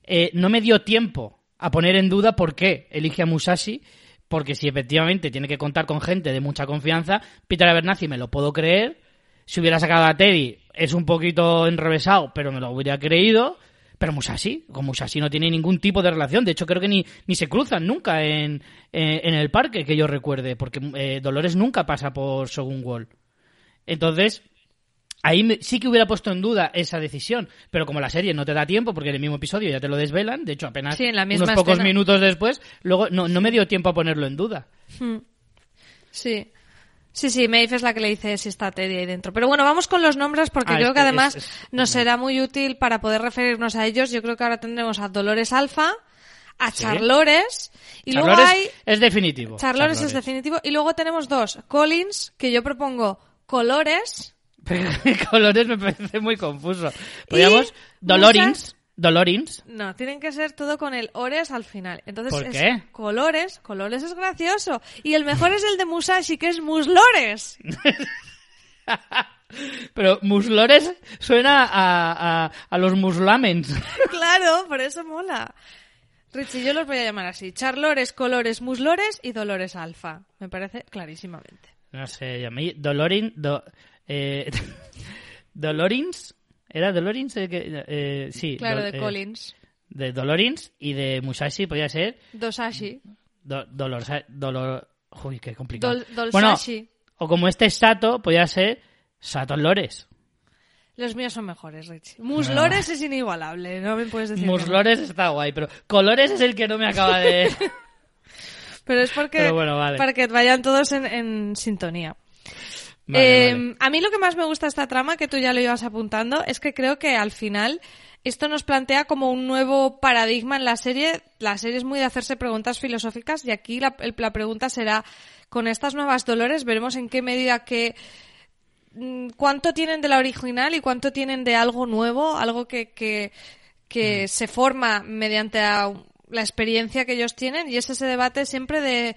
eh, no me dio tiempo a poner en duda por qué elige a Musashi. Porque si efectivamente tiene que contar con gente de mucha confianza, Peter Abernathy me lo puedo creer. Si hubiera sacado a Teddy, es un poquito enrevesado, pero me lo hubiera creído. Pero Musashi, con Musashi no tiene ningún tipo de relación. De hecho, creo que ni, ni se cruzan nunca en, en, el parque, que yo recuerde, porque eh, Dolores nunca pasa por Shogun Wall. Entonces, ahí sí que hubiera puesto en duda esa decisión. Pero como la serie no te da tiempo, porque en el mismo episodio ya te lo desvelan, de hecho, apenas unos pocos minutos después, luego no, no me dio tiempo a ponerlo en duda. Hmm. Sí. Sí, sí, Maeve es la que le dice si está Teddy ahí dentro. Pero bueno, vamos con los nombres porque ah, creo que además nos será muy útil para poder referirnos a ellos. Yo creo que ahora tendremos a Dolores Alfa, a Charlores y luego hay... es definitivo. Charlores, es definitivo. Y luego tenemos dos, Collins, que yo propongo Colores. colores me parece muy confuso. Podríamos Dolorins. Dolorins. No, tienen que ser todo con el ores al final. Entonces ¿Por qué? colores, colores es gracioso. Y el mejor es el de Musashi, que es Muslores. Pero Muslores suena a, a, los muslamens. claro, por eso mola. Richie, yo los voy a llamar así. Charlores, colores, muslores y dolores alfa. Me parece clarísimamente. No sé, a mí Dolorin... eh, Dolorins ¿Era Dolorins? Eh, eh, sí. Claro, de eh, Collins. De Dolorins y de Musashi podía ser... Dosashi. dolor, dolor... Uy, qué complicado. bueno, o como este Sato, podía ser Sato Lores. Los míos son mejores, Rich. Muslores es inigualable, no me puedes decir. Muslores está guay, pero Colores es el que no me acaba de... pero es porque, para que vayan todos en sintonía. Em, a mí lo que más me gusta esta trama, que tú ya lo ibas apuntando, es que creo que al final esto nos plantea como un nuevo paradigma en la serie. La serie es muy de hacerse preguntas filosóficas y aquí la, pregunta será, con estas nuevas Dolores veremos en qué medida que mm, cuánto tienen de la original y cuánto tienen de algo nuevo, algo que, que, que mm. se forma mediante la experiencia que ellos tienen y es ese debate siempre de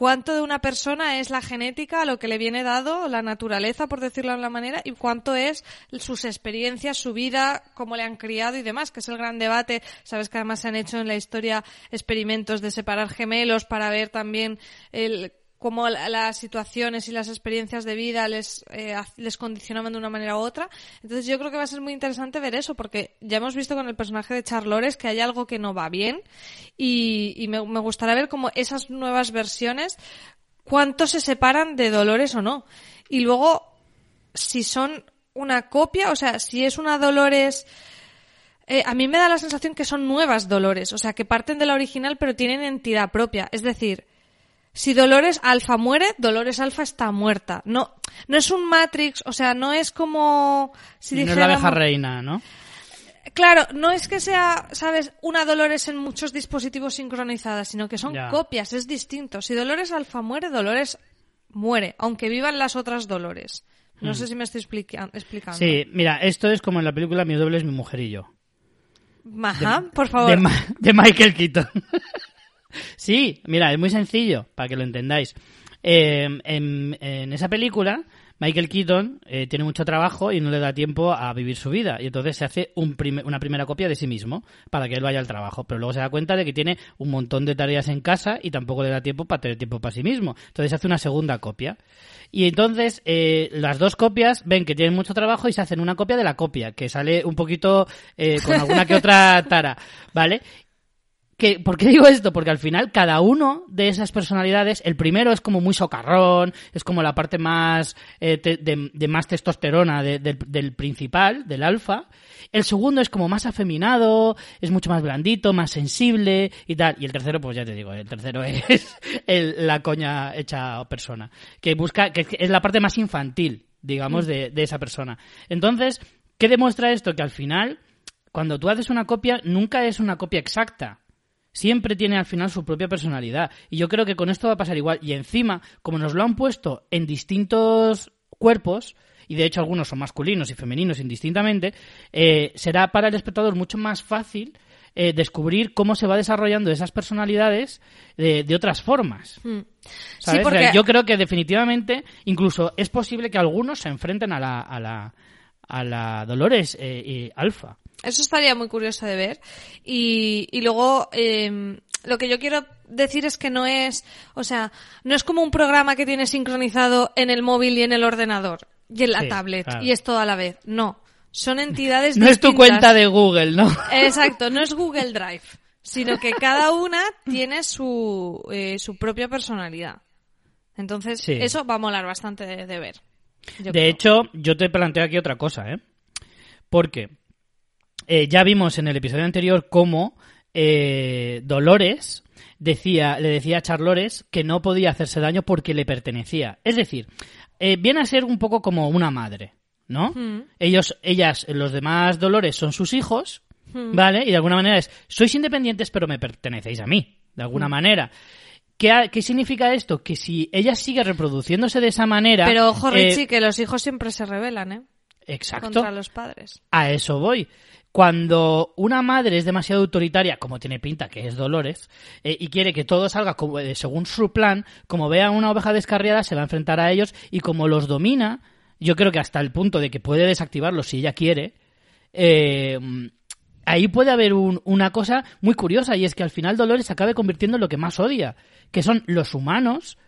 cuánto de una persona es la genética, lo que le viene dado, la naturaleza, por decirlo de una manera, y cuánto es sus experiencias, su vida, cómo le han criado y demás, que es el gran debate. Sabes que además se han hecho en la historia experimentos de separar gemelos para ver también el cómo las situaciones y las experiencias de vida les, eh, les condicionaban de una manera u otra. Entonces yo creo que va a ser muy interesante ver eso, porque ya hemos visto con el personaje de Charlores que hay algo que no va bien y, y me, me gustaría ver cómo esas nuevas versiones, cuánto se separan de Dolores o no. Y luego, si son una copia, o sea, si es una Dolores... Eh, a mí me da la sensación que son nuevas Dolores, o sea, que parten de la original pero tienen entidad propia. Es decir, si Dolores Alfa muere, Dolores Alfa está muerta. No, no es un Matrix, o sea, no es como si no es la abeja reina, ¿no? Claro, no es que sea, sabes, una Dolores en muchos dispositivos sincronizadas, sino que son copias, es distinto. Si Dolores Alfa muere, Dolores muere, aunque vivan las otras Dolores. No mm. sé si me estoy explicando. Sí, mira, esto es como en la película Mi doble es mi mujer y yo. Ajá, por favor. de Michael Keaton. Sí, mira, es muy sencillo, para que lo entendáis. Eh, en, esa película, Michael Keaton eh, tiene mucho trabajo y no le da tiempo a vivir su vida. Y entonces se hace una primera copia de sí mismo para que él vaya al trabajo. Pero luego se da cuenta de que tiene un montón de tareas en casa y tampoco le da tiempo para tener tiempo para sí mismo. Entonces se hace una segunda copia. Y entonces eh, las dos copias ven que tienen mucho trabajo y se hacen una copia de la copia, que sale un poquito con alguna que otra tara. ¿Vale? ¿Por qué digo esto? Porque al final cada uno de esas personalidades, el primero es como muy socarrón, es como la parte más eh, de, más testosterona del principal, del alfa. El segundo es como más afeminado, es mucho más blandito, más sensible y tal. Y el tercero, pues ya te digo, el tercero es la coña hecha persona, que busca, que es la parte más infantil, digamos, de, de esa persona. Entonces, ¿qué demuestra esto? Que al final, cuando tú haces una copia, nunca es una copia exacta Siempre tiene al final su propia personalidad. Y yo creo que con esto va a pasar igual. Y encima, como nos lo han puesto en distintos cuerpos, y de hecho algunos son masculinos y femeninos indistintamente, eh, será para el espectador mucho más fácil eh, descubrir cómo se va desarrollando esas personalidades de, otras formas. Mm. yo creo que definitivamente incluso es posible que algunos se enfrenten a la, a la, a la Dolores eh, Alfa. Eso estaría muy curioso de ver. Y, y luego, eh, lo que yo quiero decir es que no es, o sea, no es como un programa que tiene sincronizado en el móvil y en el ordenador y en la tablet y es todo a la vez. No. Son entidades No es tu cuenta de Google, ¿no? Exacto, no es Google Drive, sino que cada una tiene su, eh, su propia personalidad. Entonces, eso va a molar bastante de, ver. De hecho, yo te planteo aquí otra cosa, ¿eh? Porque eh, ya vimos en el episodio anterior cómo eh, Dolores decía, le decía a Charlores que no podía hacerse daño porque le pertenecía. Es decir, eh, viene a ser un poco como una madre, ¿no? Hmm. Ellos, ellas, los demás Dolores son sus hijos, hmm. ¿vale? Y de alguna manera es, sois independientes pero me pertenecéis a mí, de alguna hmm. manera. ¿Qué, ¿Qué, significa esto? Que si ella sigue reproduciéndose de esa manera... Pero ojo, Richie, que los hijos siempre se rebelan, ¿eh? Exacto. Contra los padres. A eso voy. Cuando una madre es demasiado autoritaria, como tiene pinta que es Dolores, eh, y quiere que todo salga como, eh, según su plan, como vea una oveja descarriada, se va a enfrentar a ellos y como los domina, yo creo que hasta el punto de que puede desactivarlos si ella quiere, eh, ahí puede haber una cosa muy curiosa y es que al final Dolores se acabe convirtiendo en lo que más odia, que son los humanos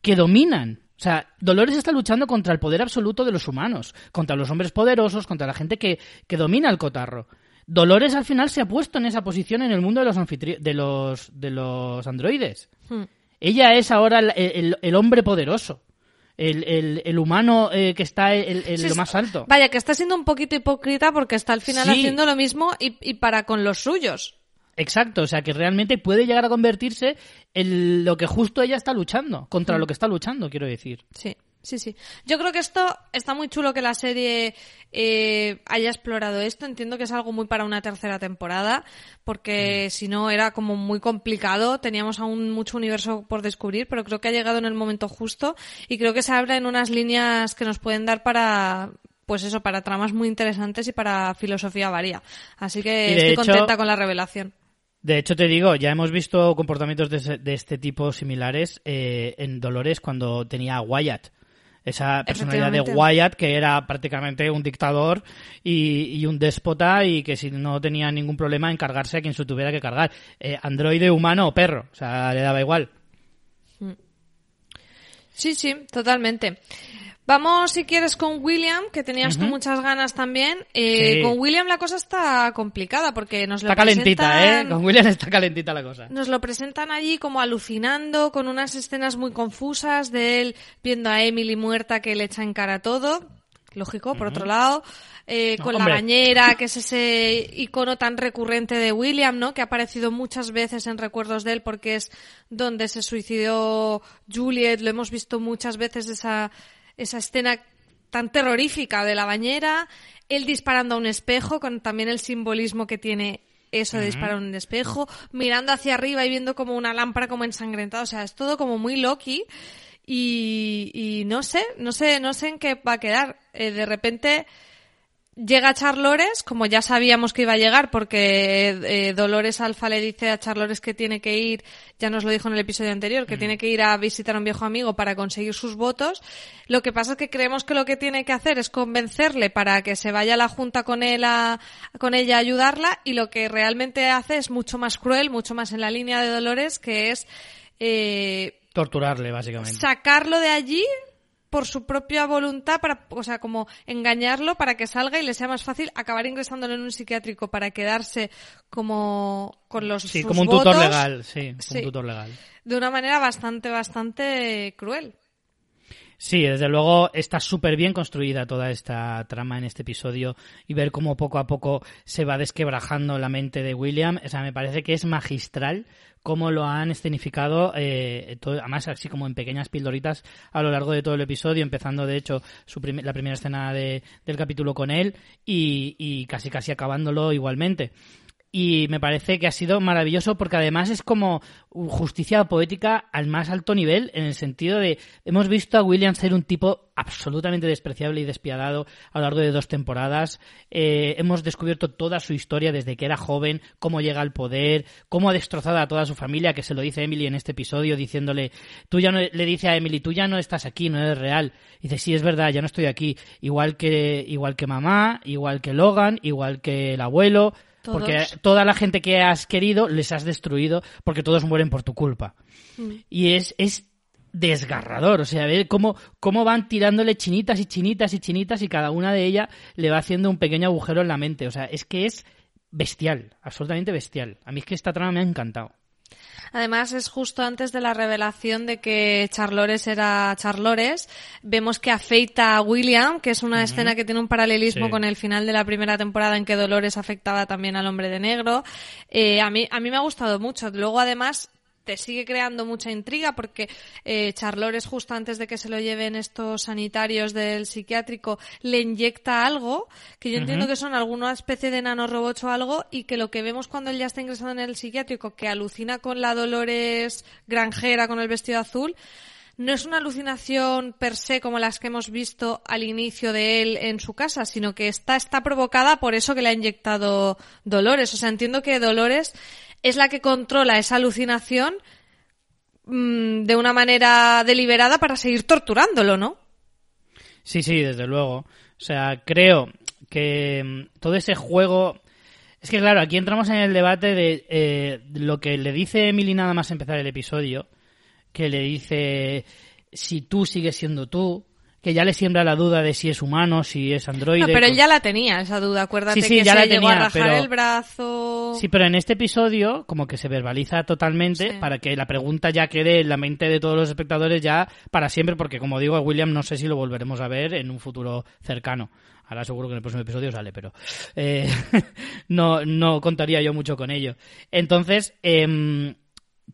que dominan o sea, Dolores está luchando contra el poder absoluto de los humanos, contra los hombres poderosos, contra la gente que, que domina el cotarro. Dolores al final se ha puesto en esa posición en el mundo de los, de los, de los androides. Hmm. Ella es ahora el, hombre poderoso. El, el, humano eh, que está en lo más alto. Vaya, que está siendo un poquito hipócrita porque está al final haciendo lo mismo y, y, para con los suyos. Exacto, o sea que realmente puede llegar a convertirse en lo que justo ella está luchando, contra mm. lo que está luchando, quiero decir. Sí, sí, sí. Yo creo que esto está muy chulo que la serie eh, haya explorado esto. Entiendo que es algo muy para una tercera temporada, porque mm. si no era como muy complicado. Teníamos aún mucho universo por descubrir, pero creo que ha llegado en el momento justo y creo que se abren unas líneas que nos pueden dar para pues eso, para tramas muy interesantes y para filosofía varía. Así que estoy contenta con la revelación. De hecho, te digo, ya hemos visto comportamientos de, este tipo similares eh, en Dolores cuando tenía a Wyatt. Esa personalidad de Wyatt que era prácticamente un dictador y, un déspota y que si no tenía ningún problema en cargarse a quien se tuviera que cargar. Eh, androide, humano o perro. O sea, le daba igual. Sí, sí, totalmente. Vamos, si quieres, con William, que tenías muchas ganas también. Eh, con William la cosa está complicada porque nos lo está calentita, ¿eh? Con William está calentita la cosa. Nos lo presentan allí como alucinando, con unas escenas muy confusas de él viendo a Emily muerta que le echa en cara todo. Lógico, por otro lado. Eh, con la bañera, que es ese icono tan recurrente de William, ¿no? Que ha aparecido muchas veces en recuerdos de él porque es donde se suicidó Juliet. Lo hemos visto muchas veces esa esa escena tan terrorífica de la bañera, él disparando a un espejo, con también el simbolismo que tiene eso de disparar a un espejo, mirando hacia arriba y viendo como una lámpara como ensangrentada, o sea, es todo como muy Loki y, y no sé, no sé, no sé en qué va a quedar. Eh, de repente Llega Charlores, como ya sabíamos que iba a llegar, porque eh, Dolores Alfa le dice a Charlores que tiene que ir, ya nos lo dijo en el episodio anterior, que mm. tiene que ir a visitar a un viejo amigo para conseguir sus votos. Lo que pasa es que creemos que lo que tiene que hacer es convencerle para que se vaya a la junta con él a, con ella a ayudarla, y lo que realmente hace es mucho más cruel, mucho más en la línea de Dolores, que es eh, torturarle básicamente. Sacarlo de allí por su propia voluntad para, o sea, como engañarlo para que salga y le sea más fácil acabar ingresándolo en un psiquiátrico para quedarse como con los Sí, como un tutor legal, sí, un tutor legal. De una manera bastante, bastante cruel. Sí, desde luego está súper bien construida toda esta trama en este episodio y ver cómo poco a poco se va desquebrajando la mente de William, o sea, me parece que es magistral cómo lo han escenificado, eh, además así como en pequeñas pildoritas a lo largo de todo el episodio, empezando de hecho su la primera escena de, del capítulo con él y, y casi casi acabándolo igualmente y me parece que ha sido maravilloso porque además es como justicia poética al más alto nivel en el sentido de hemos visto a William ser un tipo absolutamente despreciable y despiadado a lo largo de dos temporadas. Eh, hemos descubierto toda su historia desde que era joven cómo llega al poder cómo ha destrozado a toda su familia que se lo dice Emily en este episodio diciéndole tú ya no le dice a Emily tú ya no estás aquí no eres real y dice sí es verdad ya no estoy aquí igual que igual que mamá igual que Logan igual que el abuelo porque toda la gente que has querido les has destruido porque todos mueren por tu culpa. Mm. Y es, es desgarrador, o sea, ver cómo, cómo van tirándole chinitas y chinitas y chinitas y cada una de ellas le va haciendo un pequeño agujero en la mente. O sea, es que es bestial, absolutamente bestial. A mí es que esta trama me ha encantado. Además, es justo antes de la revelación de que Charlores era Charlores. Vemos que afeita a William, que es una escena que tiene un paralelismo con el final de la primera temporada en que Dolores afectaba también al hombre de negro. Eh, a, mí, a mí me ha gustado mucho. Luego, además, te sigue creando mucha intriga porque eh, Charlores justo antes de que se lo lleven estos sanitarios del psiquiátrico le inyecta algo que yo entiendo que son alguna especie de nanorobots o algo y que lo que vemos cuando él ya está ingresado en el psiquiátrico que alucina con la Dolores granjera con el vestido azul no es una alucinación per se como las que hemos visto al inicio de él en su casa, sino que está, está provocada por eso que le ha inyectado Dolores. O sea, entiendo que Dolores es la que controla esa alucinación mm, de una manera deliberada para seguir torturándolo, ¿no? Sí, sí, desde luego. O sea, creo que mm, todo ese juego... Es que claro, aquí entramos en el debate de eh, lo que le dice Emily nada más empezar el episodio, que le dice si tú sigues siendo tú, que ya le siembra la duda de si es humano, si es androide. No, pero él ya la tenía, esa duda. Acuérdate que ya se la llegó a rajar el brazo. Sí, pero en este episodio como que se verbaliza totalmente para que la pregunta ya quede en la mente de todos los espectadores ya para siempre, porque como digo, a William no sé si lo volveremos a ver en un futuro cercano. Ahora seguro que en el próximo episodio sale, pero eh, no, no contaría yo mucho con ello. Entonces, em,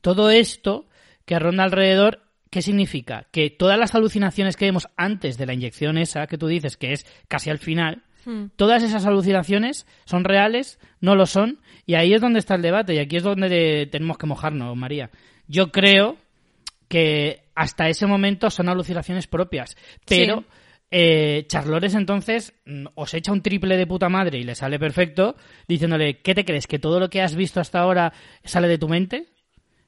todo esto que ronda alrededor ¿Qué significa? Que todas las alucinaciones que vemos antes de la inyección esa que tú dices, que es casi al final, hmm. todas esas alucinaciones son reales, no lo son, y ahí es donde está el debate, y aquí es donde tenemos que mojarnos, María. Yo creo que hasta ese momento son alucinaciones propias, pero eh, Charlores entonces mm, os echa un triple de puta madre y le sale perfecto, diciéndole, ¿qué te crees? ¿Que todo lo que has visto hasta ahora sale de tu mente?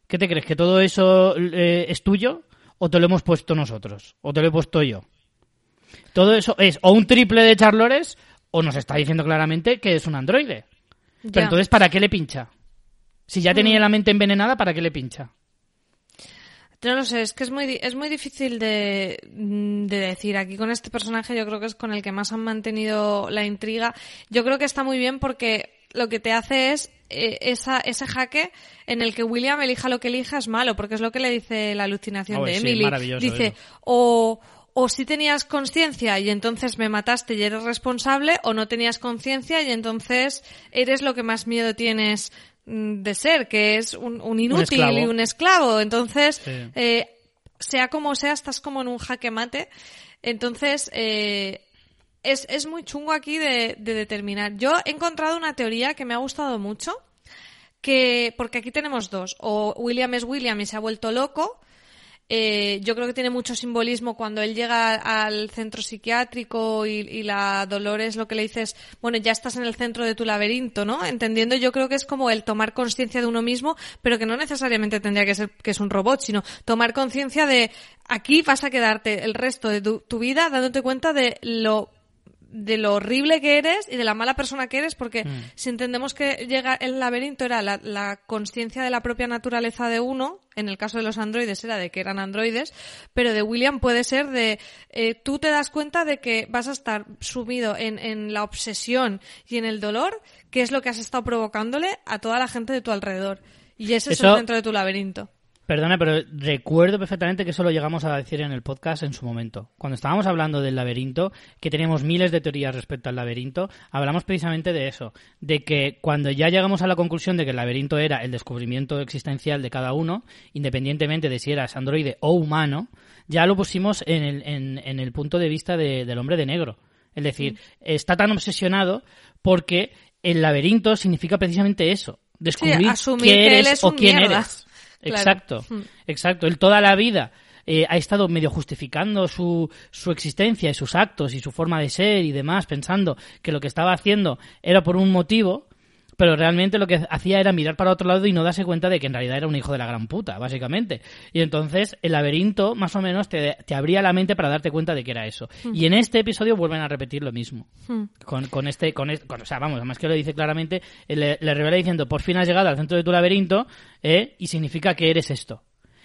¿Qué te crees? ¿Que todo eso eh, es tuyo? ¿O te lo hemos puesto nosotros? ¿O te lo he puesto yo? Todo eso es o un triple de Charlores o nos está diciendo claramente que es un androide. Pero entonces, ¿para qué le pincha? Si ya tenía mm. la mente envenenada, ¿para qué le pincha? No lo sé, es que es muy, es muy difícil de, de, decir. Aquí con este personaje yo creo que es con el que más han mantenido la intriga. Yo creo que está muy bien porque lo que te hace es eh, esa, ese jaque en el que William elija lo que elija es malo, porque es lo que le dice la alucinación de Emily. dice, o, o si tenías conciencia y entonces me mataste y eres responsable, o no tenías conciencia y entonces eres lo que más miedo tienes mm, de ser, que es un, inútil y un esclavo. Entonces, eh, sea como sea, estás como en un jaque mate. Entonces, eh, es, es muy chungo aquí de, de determinar. Yo he encontrado una teoría que me ha gustado mucho, que, porque aquí tenemos dos, o William es William y se ha vuelto loco, eh, yo creo que tiene mucho simbolismo cuando él llega al centro psiquiátrico y, la Dolores lo que le dice es, bueno, ya estás en el centro de tu laberinto, ¿no? Entendiendo yo creo que es como el tomar conciencia de uno mismo, pero que no necesariamente tendría que ser que es un robot, sino tomar conciencia de aquí vas a quedarte el resto de tu vida dándote cuenta de lo de lo horrible que eres y de la mala persona que eres, porque mm. si entendemos que llega el laberinto era la, la conciencia de la propia naturaleza de uno, en el caso de los androides era de que eran androides, pero de William puede ser de eh, tú te das cuenta de que vas a estar sumido en, en la obsesión y en el dolor, que es lo que has estado provocándole a toda la gente de tu alrededor. Y ese es el centro de tu laberinto. Perdona, pero recuerdo perfectamente que eso lo llegamos a decir en el podcast en su momento. Cuando estábamos hablando del laberinto, que teníamos miles de teorías respecto al laberinto, hablamos precisamente de eso, de que cuando ya llegamos a la conclusión de que el laberinto era el descubrimiento existencial de cada uno, independientemente de si eras androide o humano, ya lo pusimos en el, en, el punto de vista del hombre de negro. Es decir, mm. está tan obsesionado porque el laberinto significa precisamente eso, descubrir quién eres o quién eres. Exacto, hmm. exacto. Él toda la vida eh, ha estado medio justificando su, su existencia y sus actos y su forma de ser y demás, pensando que lo que estaba haciendo era por un motivo, pero realmente lo que hacía era mirar para otro lado y no darse cuenta de que en realidad era un hijo de la gran puta, básicamente. Y entonces el laberinto, más o menos, te, te abría la mente para darte cuenta de que era eso. Hmm. Y en este episodio vuelven a repetir lo mismo. Hmm. Con, con, este, con, o sea, vamos, además que lo dice claramente, le, le, revela diciendo, por fin has llegado al centro de tu laberinto, ¿eh? y significa que eres esto.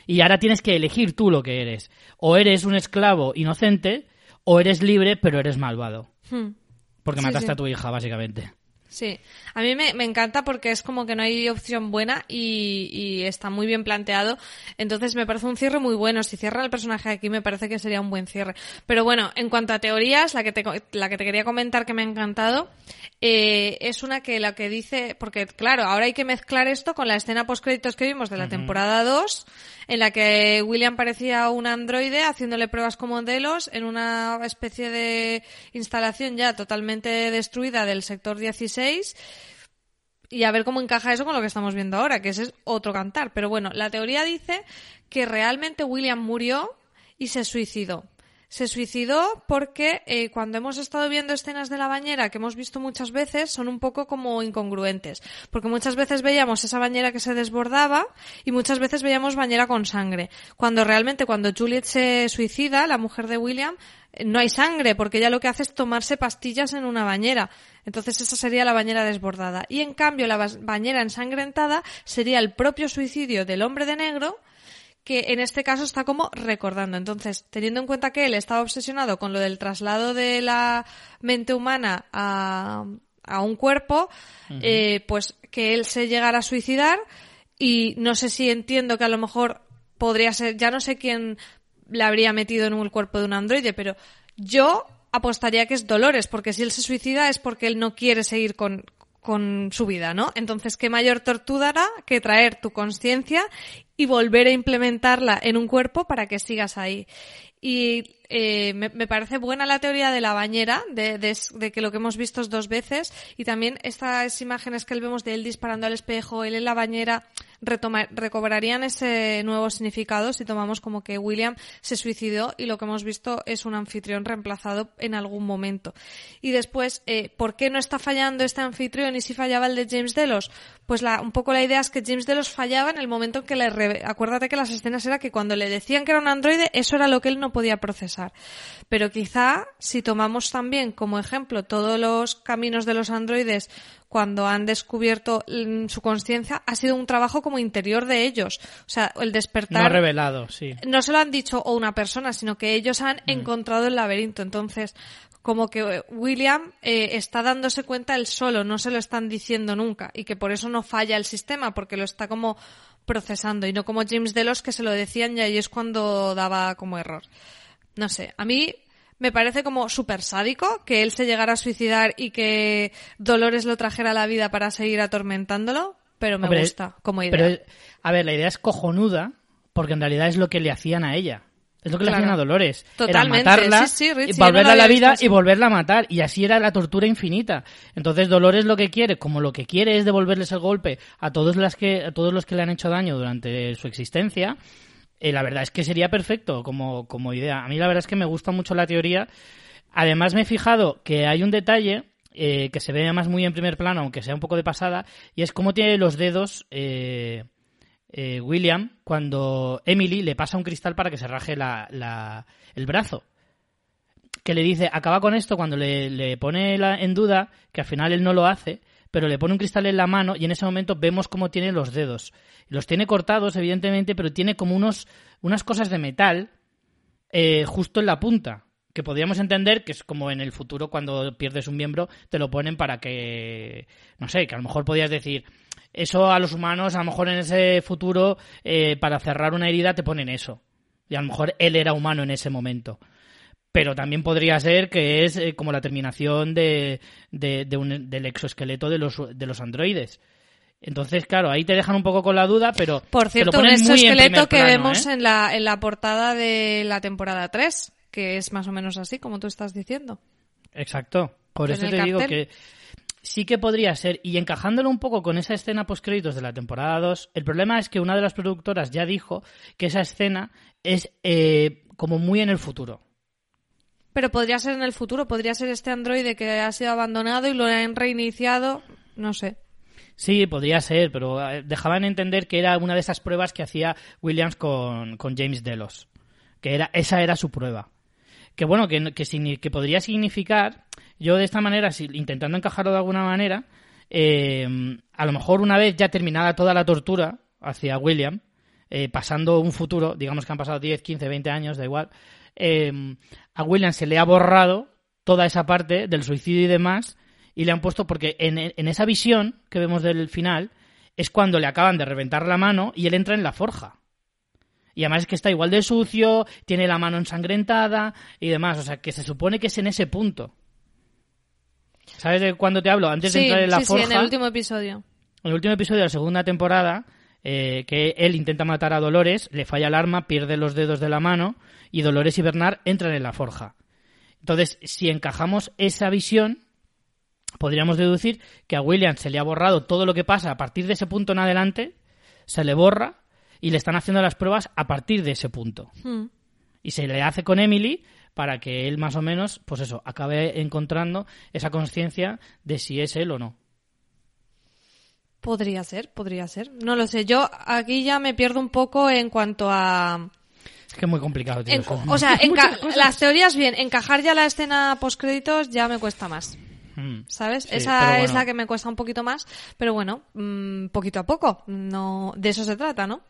Y ahora tienes que elegir tú lo que eres. O eres un esclavo inocente, o eres libre, pero eres malvado. Hmm. Porque mataste a tu hija, básicamente. Sí, a mí me, encanta porque es como que no hay opción buena y, está muy bien planteado. Entonces me parece un cierre muy bueno. Si cierra el personaje aquí me parece que sería un buen cierre. Pero bueno, en cuanto a teorías, la que te, la que te quería comentar que me ha encantado eh, es una que la que dice, porque claro, ahora hay que mezclar esto con la escena post créditos que vimos de la temporada 2 en la que William parecía un androide haciéndole pruebas con modelos en una especie de instalación ya totalmente destruida del sector 16 y a ver cómo encaja eso con lo que estamos viendo ahora, que ese es otro cantar. Pero bueno, la teoría dice que realmente William murió y se suicidó se suicidó porque eh, cuando hemos estado viendo escenas de la bañera que hemos visto muchas veces son un poco como incongruentes. Porque muchas veces veíamos esa bañera que se desbordaba y muchas veces veíamos bañera con sangre. Cuando realmente cuando Juliet se suicida, la mujer de William, eh, no hay sangre porque ella lo que hace es tomarse pastillas en una bañera. Entonces esa sería la bañera desbordada. Y en cambio la bañera ensangrentada sería el propio suicidio del hombre de negro que en este caso está como recordando. Entonces, teniendo en cuenta que él estaba obsesionado con lo del traslado de la mente humana a, a un cuerpo, eh, pues que él se llegara a suicidar y no sé si entiendo que a lo mejor podría ser, ya no sé quién le habría metido en el cuerpo de un androide, pero yo apostaría que es Dolores, porque si él se suicida es porque él no quiere seguir con, con su vida, ¿no? Entonces, ¿qué mayor tortura que traer tu conciencia y volver a implementarla en un cuerpo para que sigas ahí? Y eh, me, parece buena la teoría de la bañera, de, de, que lo que hemos visto es dos veces, y también estas imágenes que vemos de él disparando al espejo, él en la bañera, recobrarían ese nuevo significado si tomamos como que William se suicidó y lo que hemos visto es un anfitrión reemplazado en algún momento. Y después, eh, ¿por qué no está fallando este anfitrión y si fallaba el de James Delos? Pues la, un poco la idea es que James Delos fallaba en el momento en que le... Acuérdate que las escenas era que cuando le decían que era un androide, eso era lo que él no podía procesar. Pero quizá, si tomamos también como ejemplo todos los caminos de los androides cuando han descubierto mm, su conciencia, ha sido un trabajo como interior de ellos. O sea, el despertar. No revelado, sí. No se lo han dicho o una persona, sino que ellos han mm. encontrado el laberinto. Entonces, como que eh, William eh, está dándose cuenta él solo, no se lo están diciendo nunca. Y que por eso no falla el sistema, porque lo está como procesando. Y no como James Delos que se lo decían y ahí es cuando daba como error. No sé, a mí me parece como súper sádico que él se llegara a suicidar y que Dolores lo trajera a la vida para seguir atormentándolo, pero me gusta como idea. Pero, a ver, la idea es cojonuda porque en realidad es lo que le hacían a ella. Es lo que le hacían a Dolores. Totalmente. Era matarla, sí, sí, volverla a la vida y volverla a matar. Y así era la tortura infinita. Entonces Dolores lo que quiere, como lo que quiere es devolverles el golpe a todos, las que, a todos los que le han hecho daño durante su existencia, eh, la verdad es que sería perfecto como, como idea. A mí la verdad es que me gusta mucho la teoría. Además me he fijado que hay un detalle eh, que se ve además muy en primer plano, aunque sea un poco de pasada, y es cómo tiene los dedos eh, William cuando Emily le pasa un cristal para que se raje la, el brazo. Que le dice, acaba con esto cuando le pone en duda, que al final él no lo hace, pero le pone un cristal en la mano y en ese momento vemos cómo tiene los dedos. Los tiene cortados, evidentemente, pero tiene como unos, unas cosas de metal eh, justo en la punta. Que podríamos entender que es como en el futuro cuando pierdes un miembro, te lo ponen para que, no sé, que a lo mejor podías decir, eso a los humanos, a lo mejor en ese futuro, eh, para cerrar una herida te ponen eso. Y a lo mejor él era humano en ese momento pero también podría ser que es eh, como la terminación de, del exoesqueleto de los, de los androides. Entonces, claro, ahí te dejan un poco con la duda, pero. Por cierto, un exoesqueleto que vemos ¿eh? en, la, en la portada de la temporada 3, que es más o menos así, como tú estás diciendo. Exacto. Por eso te digo que sí que podría ser. Y encajándolo un poco con esa escena post-créditos de la temporada 2, el problema es que una de las productoras ya dijo que esa escena es eh, como muy en el futuro. Pero podría ser en el futuro, podría ser este androide que ha sido abandonado y lo han reiniciado, no sé. Sí, podría ser, pero eh, dejaban entender que era una de esas pruebas que hacía Williams con, James Delos. Que era, esa era su prueba. Que bueno, que, que, podría significar, yo de esta manera, intentando encajarlo de alguna manera, eh, a lo mejor una vez ya terminada toda la tortura hacia William, eh, pasando un futuro, digamos que han pasado 10, 15, 20 años, da igual, Em, a William se le ha borrado toda esa parte del suicidio y demás y le han puesto porque en, en, esa visión que vemos del final es cuando le acaban de reventar la mano y él entra en la forja. Y además es que está igual de sucio, tiene la mano ensangrentada y demás. O sea, que se supone que es en ese punto. ¿Sabes de cuándo te hablo? Antes de entrar en la forja. Sí, en el último episodio. En el último episodio de la segunda temporada, eh, que él intenta matar a Dolores, le falla el arma, pierde los dedos de la mano y Dolores y Bernard entran en la forja. Entonces, si encajamos esa visión, podríamos deducir que a William se le ha borrado todo lo que pasa a partir de ese punto en adelante, se le borra y le están haciendo las pruebas a partir de ese punto. Hmm. Y se le hace con Emily para que él más o menos, pues eso, acabe encontrando esa conciencia de si es él o no. Podría ser, podría ser. No lo sé. Yo aquí ya me pierdo un poco en cuanto a. Es que es muy complicado. Tío, o sea, las teorías bien. Encajar ya la escena post créditos ya me cuesta más. Hmm. ¿Sabes? Esa es la que me cuesta un poquito más. Pero bueno, mm, poquito a poco. No, de eso se trata, ¿no?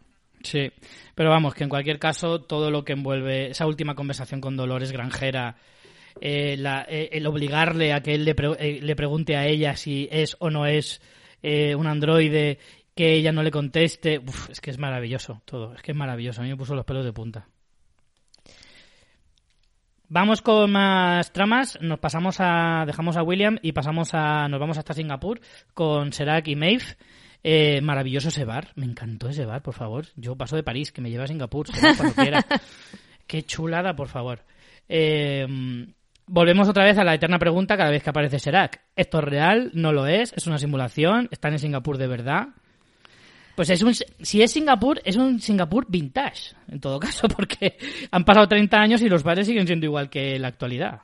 Sí, pero vamos, que en cualquier caso, todo lo que envuelve esa última conversación con Dolores Granjera, eh, eh, el obligarle a que él le, eh, le pregunte a ella si es o no es eh, un androide que ella no le conteste. es que es maravilloso todo, es que es maravilloso. A mí me puso los pelos de punta. Vamos con más tramas, nos pasamos a, dejamos a William y pasamos a, nos vamos hasta Singapur con Serac y Maeve. Eh, maravilloso ese bar, me encantó ese bar, por favor. Yo paso de París, que me lleva a Singapur, cuando quiera. Qué chulada, por favor. Eh, volvemos otra vez a la eterna pregunta cada vez que aparece Serac. ¿Esto es real? ¿No lo es? ¿Es una simulación? ¿Están en Singapur de verdad? Pues es un, si es Singapur, es un Singapur vintage, en todo caso, porque han pasado 30 años y los bares siguen siendo igual que en la actualidad.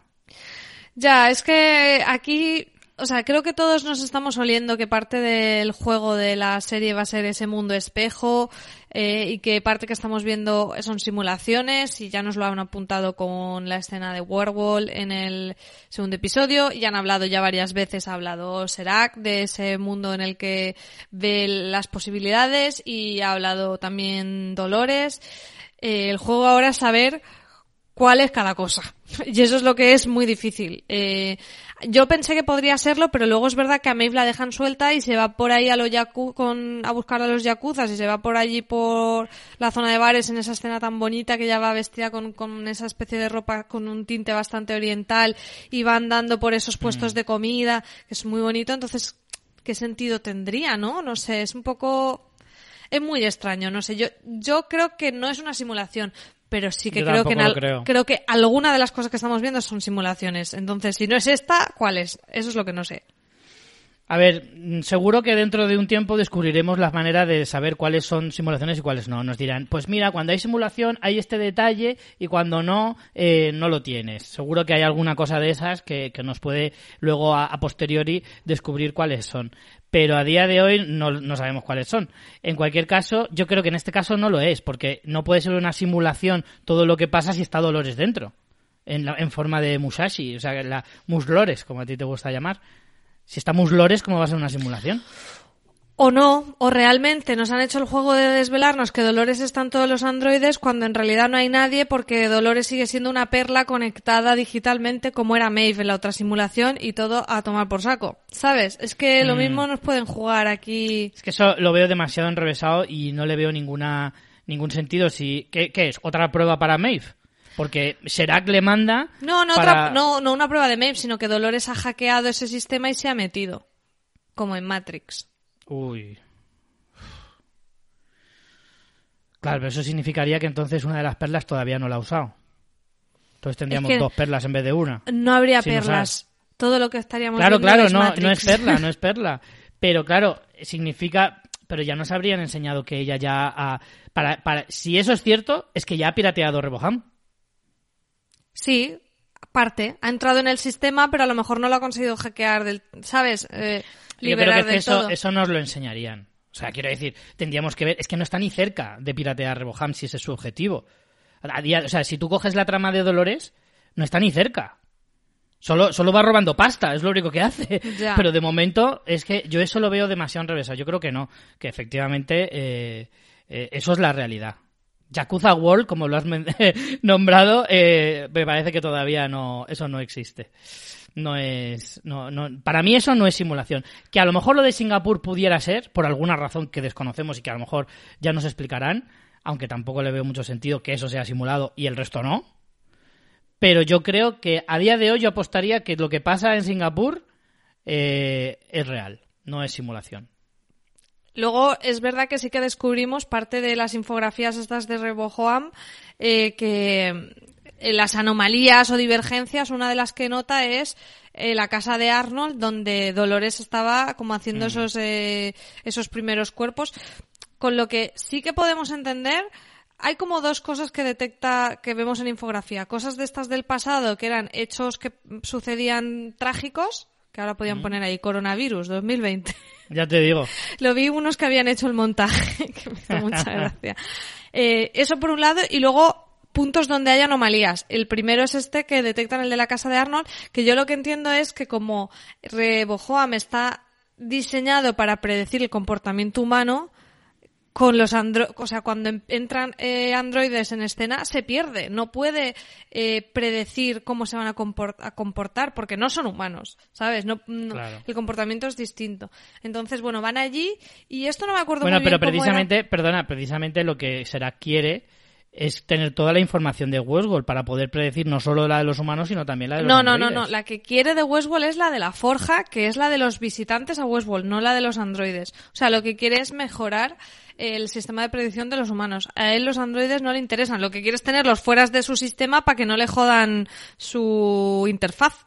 Ya, es que aquí o sea, creo que todos nos estamos oliendo que parte del juego de la serie va a ser ese mundo espejo eh, y que parte que estamos viendo son simulaciones y ya nos lo han apuntado con la escena de Werewolf en el segundo episodio y han hablado ya varias veces, ha hablado Serac de ese mundo en el que ve las posibilidades y ha hablado también Dolores. Eh, el juego ahora es saber cuál es cada cosa. Y eso es lo que es muy difícil. Eh, yo pensé que podría serlo, pero luego es verdad que a Maeve la dejan suelta y se va por ahí a los yaku con, a buscar a los yakuzas y se va por allí por la zona de bares en esa escena tan bonita que ella va vestida con, con esa especie de ropa con un tinte bastante oriental y va andando por esos puestos mm. de comida, que es muy bonito. Entonces, ¿qué sentido tendría, no? No sé, es un poco es muy extraño, no sé, yo, yo creo que no es una simulación, pero sí que creo que, creo. que alguna de las cosas que estamos viendo son simulaciones. Entonces, si no es esta, ¿cuál es? Eso es lo que no sé. A ver, mm, seguro que dentro de un tiempo descubriremos la manera de saber cuáles son simulaciones y cuáles no. Nos dirán, pues mira, cuando hay simulación hay este detalle y cuando no, eh, no lo tienes. Seguro que hay alguna cosa de esas que, nos puede luego a, posteriori descubrir cuáles son. Pero a día de hoy no, no sabemos cuáles son. En cualquier caso, yo creo que en este caso no lo es, porque no puede ser una simulación todo lo que pasa si está Dolores dentro. En, en forma de Musashi, o sea, la Muslores, como a ti te gusta llamar. Si estamos lores, ¿cómo va a ser una simulación? O no, o realmente nos han hecho el juego de desvelarnos que Dolores están todos los androides cuando en realidad no hay nadie porque Dolores sigue siendo una perla conectada digitalmente como era Maeve en la otra simulación y todo a tomar por saco. ¿Sabes? Es que lo mm. mismo nos pueden jugar aquí. Es que eso lo veo demasiado enrevesado y no le veo ninguna ningún sentido. Si, ¿qué, qué es? ¿Otra prueba para Maeve? Porque Serac le manda. No, no, otra, no, no una prueba de Maeve, sino que Dolores ha hackeado ese sistema y se ha metido. Como en Matrix. Uy. Claro, pero eso significaría que entonces una de las perlas todavía no la ha usado. Entonces tendríamos dos perlas en vez de una. No habría perlas. Todo lo que estaríamos Claro, viendo claro, es no, no es perla, no es perla. Pero claro, significa. Pero ya nos habrían enseñado que ella ya ha. Para, para, si eso es cierto, es que ya ha pirateado Reboham. Sí, aparte, ha entrado en el sistema, pero a lo mejor no lo ha conseguido hackear del, ¿sabes? Eh, liberar Yo que eso, eso nos lo enseñarían. O sea, quiero decir, tendríamos que ver, es que no está ni cerca de piratear Reboham si ese es su objetivo. o sea, si tú coges la trama de Dolores, no está ni cerca. Solo, solo va robando pasta, es lo único que hace. Pero de momento es que yo eso lo veo demasiado enrevesado. Yo creo que no, que efectivamente eh, eh, eso es la realidad. Yakuza World, como lo has nombrado, eh, me parece que todavía no, eso no existe. No es, no, no, para mí eso no es simulación. Que a lo mejor lo de Singapur pudiera ser, por alguna razón que desconocemos y que a lo mejor ya nos explicarán, aunque tampoco le veo mucho sentido que eso sea simulado y el resto no. Pero yo creo que a día de hoy yo apostaría que lo que pasa en Singapur eh, es real, no es simulación. Luego es verdad que sí que descubrimos parte de las infografías estas de Rebojoam eh, que eh, las anomalías o divergencias, una de las que nota es eh, la casa de Arnold, donde Dolores estaba como haciendo mm. esos, eh, esos primeros cuerpos, con lo que sí que podemos entender hay como dos cosas que detecta, que vemos en infografía. Cosas de estas del pasado, que eran hechos que sucedían trágicos, que ahora podían poner ahí coronavirus 2020. Ya te digo. Lo vi unos que habían hecho el montaje, que me hizo mucha gracia. Eh, eso por un lado, y luego puntos donde hay anomalías. El primero es este que detectan el de la casa de Arnold, que yo lo que entiendo es que como Rebojoam está diseñado para predecir el comportamiento humano, con los andro o sea, cuando entran eh, androides en escena se pierde, no puede eh, predecir cómo se van a, comportar porque no son humanos, ¿sabes? No, el comportamiento es distinto. Entonces, bueno, van allí y esto no me acuerdo bueno, muy bien pero precisamente, perdona, precisamente lo que será quiere es tener toda la información de Westworld para poder predecir no solo la de los humanos, sino también la de los No, androides. no, no, no. La que quiere de Westworld es la de la forja, que es la de los visitantes a Westworld, no la de los androides. O sea, lo que quiere es mejorar el sistema de predicción de los humanos. A él los androides no le interesan. Lo que quiere es tenerlos fuera de su sistema para que no le jodan su interfaz.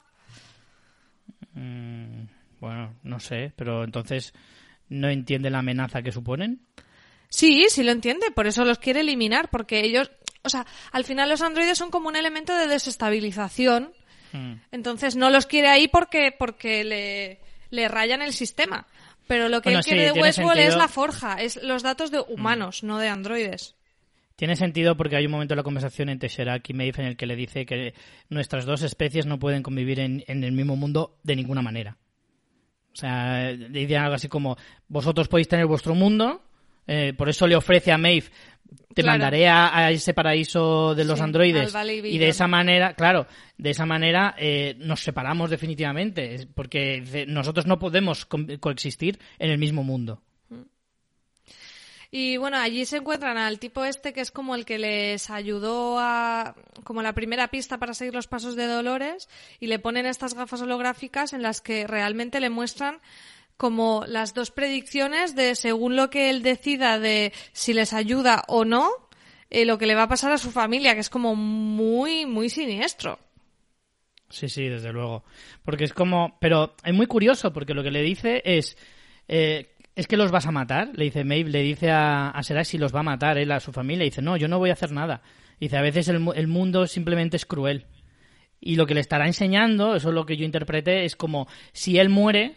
Mm, bueno, no sé, pero entonces no entiende la amenaza que suponen. Sí, sí lo entiende, por eso los quiere eliminar, porque ellos, o sea, al final los androides son como un elemento de desestabilización, Mm. entonces no los quiere ahí porque, porque le, le rayan el sistema. Pero lo que Bueno, él quiere sí, de Westworld es la forja, es los datos de humanos, no de androides. Tiene sentido porque hay un momento en la conversación entre Sherak y Maeve en el que le dice que nuestras dos especies no pueden convivir en, en el mismo mundo de ninguna manera. O sea, le algo así como, vosotros podéis tener vuestro mundo, eh, por eso le ofrece a Maeve, te Claro. mandaré a, a ese paraíso de los Sí, androides. Y de esa manera, claro, de esa manera eh, nos separamos definitivamente, porque nosotros no podemos co- coexistir en el mismo mundo. Y bueno, allí se encuentran al tipo este que es como el que les ayudó a, como la primera pista para seguir los pasos de Dolores y le ponen estas gafas holográficas en las que realmente le muestran como las dos predicciones de según lo que él decida de si les ayuda o no, eh, lo que le va a pasar a su familia, que es como muy, muy siniestro. Sí, sí, desde luego. Porque es como... Pero es muy curioso porque lo que le dice es... eh, es que los vas a matar, le dice Maeve, le dice a, a si los va a matar él a su familia. Y dice, no, yo no voy a hacer nada. Dice, a veces el, el mundo simplemente es cruel. Y lo que le estará enseñando, eso es lo que yo interpreté, es como si él muere,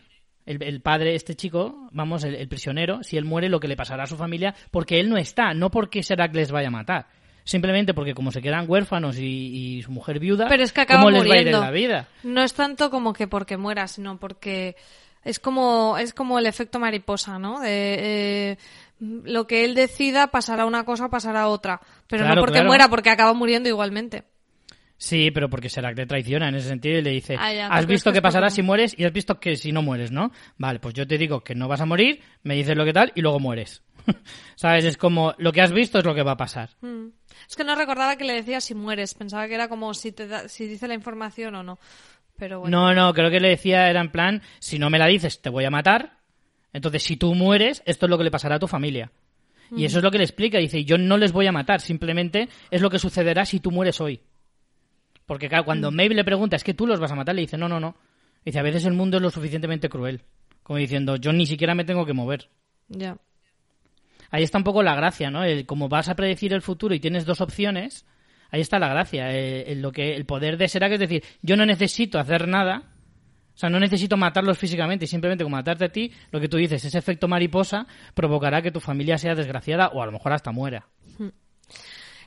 el, el padre, este chico, vamos, el, el prisionero, si él muere, lo que le pasará a su familia, porque él no está, no porque Serac les vaya a matar. Simplemente porque como se quedan huérfanos y, y su mujer viuda, Pero es que acaba ¿cómo les va a ir en la vida? No es tanto como que porque muera, sino porque es como es como el efecto mariposa, ¿no? De eh, lo que él decida pasará una cosa, pasará otra, pero Claro, no porque claro. muera, porque acaba muriendo igualmente. Sí, pero porque Serac te traiciona en ese sentido y le dice, Ah, ya, ¿tú has visto que pasará como- si mueres y has visto que si no mueres, ¿no? Vale, pues yo te digo que no vas a morir, me dices lo que tal y luego mueres. ¿Sabes? Es como lo que has visto es lo que va a pasar. Mm. Es que no recordaba que le decía si mueres, pensaba que era como si te da- si dice la información o no. Pero bueno. No, no, creo que le decía, era en plan, si no me la dices, te voy a matar. Entonces, si tú mueres, esto es lo que le pasará a tu familia. Y eso es lo que le explica. Dice, yo no les voy a matar, simplemente es lo que sucederá si tú mueres hoy. Porque claro, cuando Maeve le pregunta, es que tú los vas a matar, le dice, no, no, no. Dice, a veces el mundo es lo suficientemente cruel. Como diciendo, yo ni siquiera me tengo que mover. Ya. Ahí está un poco la gracia, ¿no? El, como vas a predecir el futuro y tienes dos opciones, ahí está la gracia. eh, el, lo que, el poder de Serac es decir, yo no necesito hacer nada, o sea, no necesito matarlos físicamente, simplemente con matarte a ti, lo que tú dices, ese efecto mariposa provocará que tu familia sea desgraciada o a lo mejor hasta muera.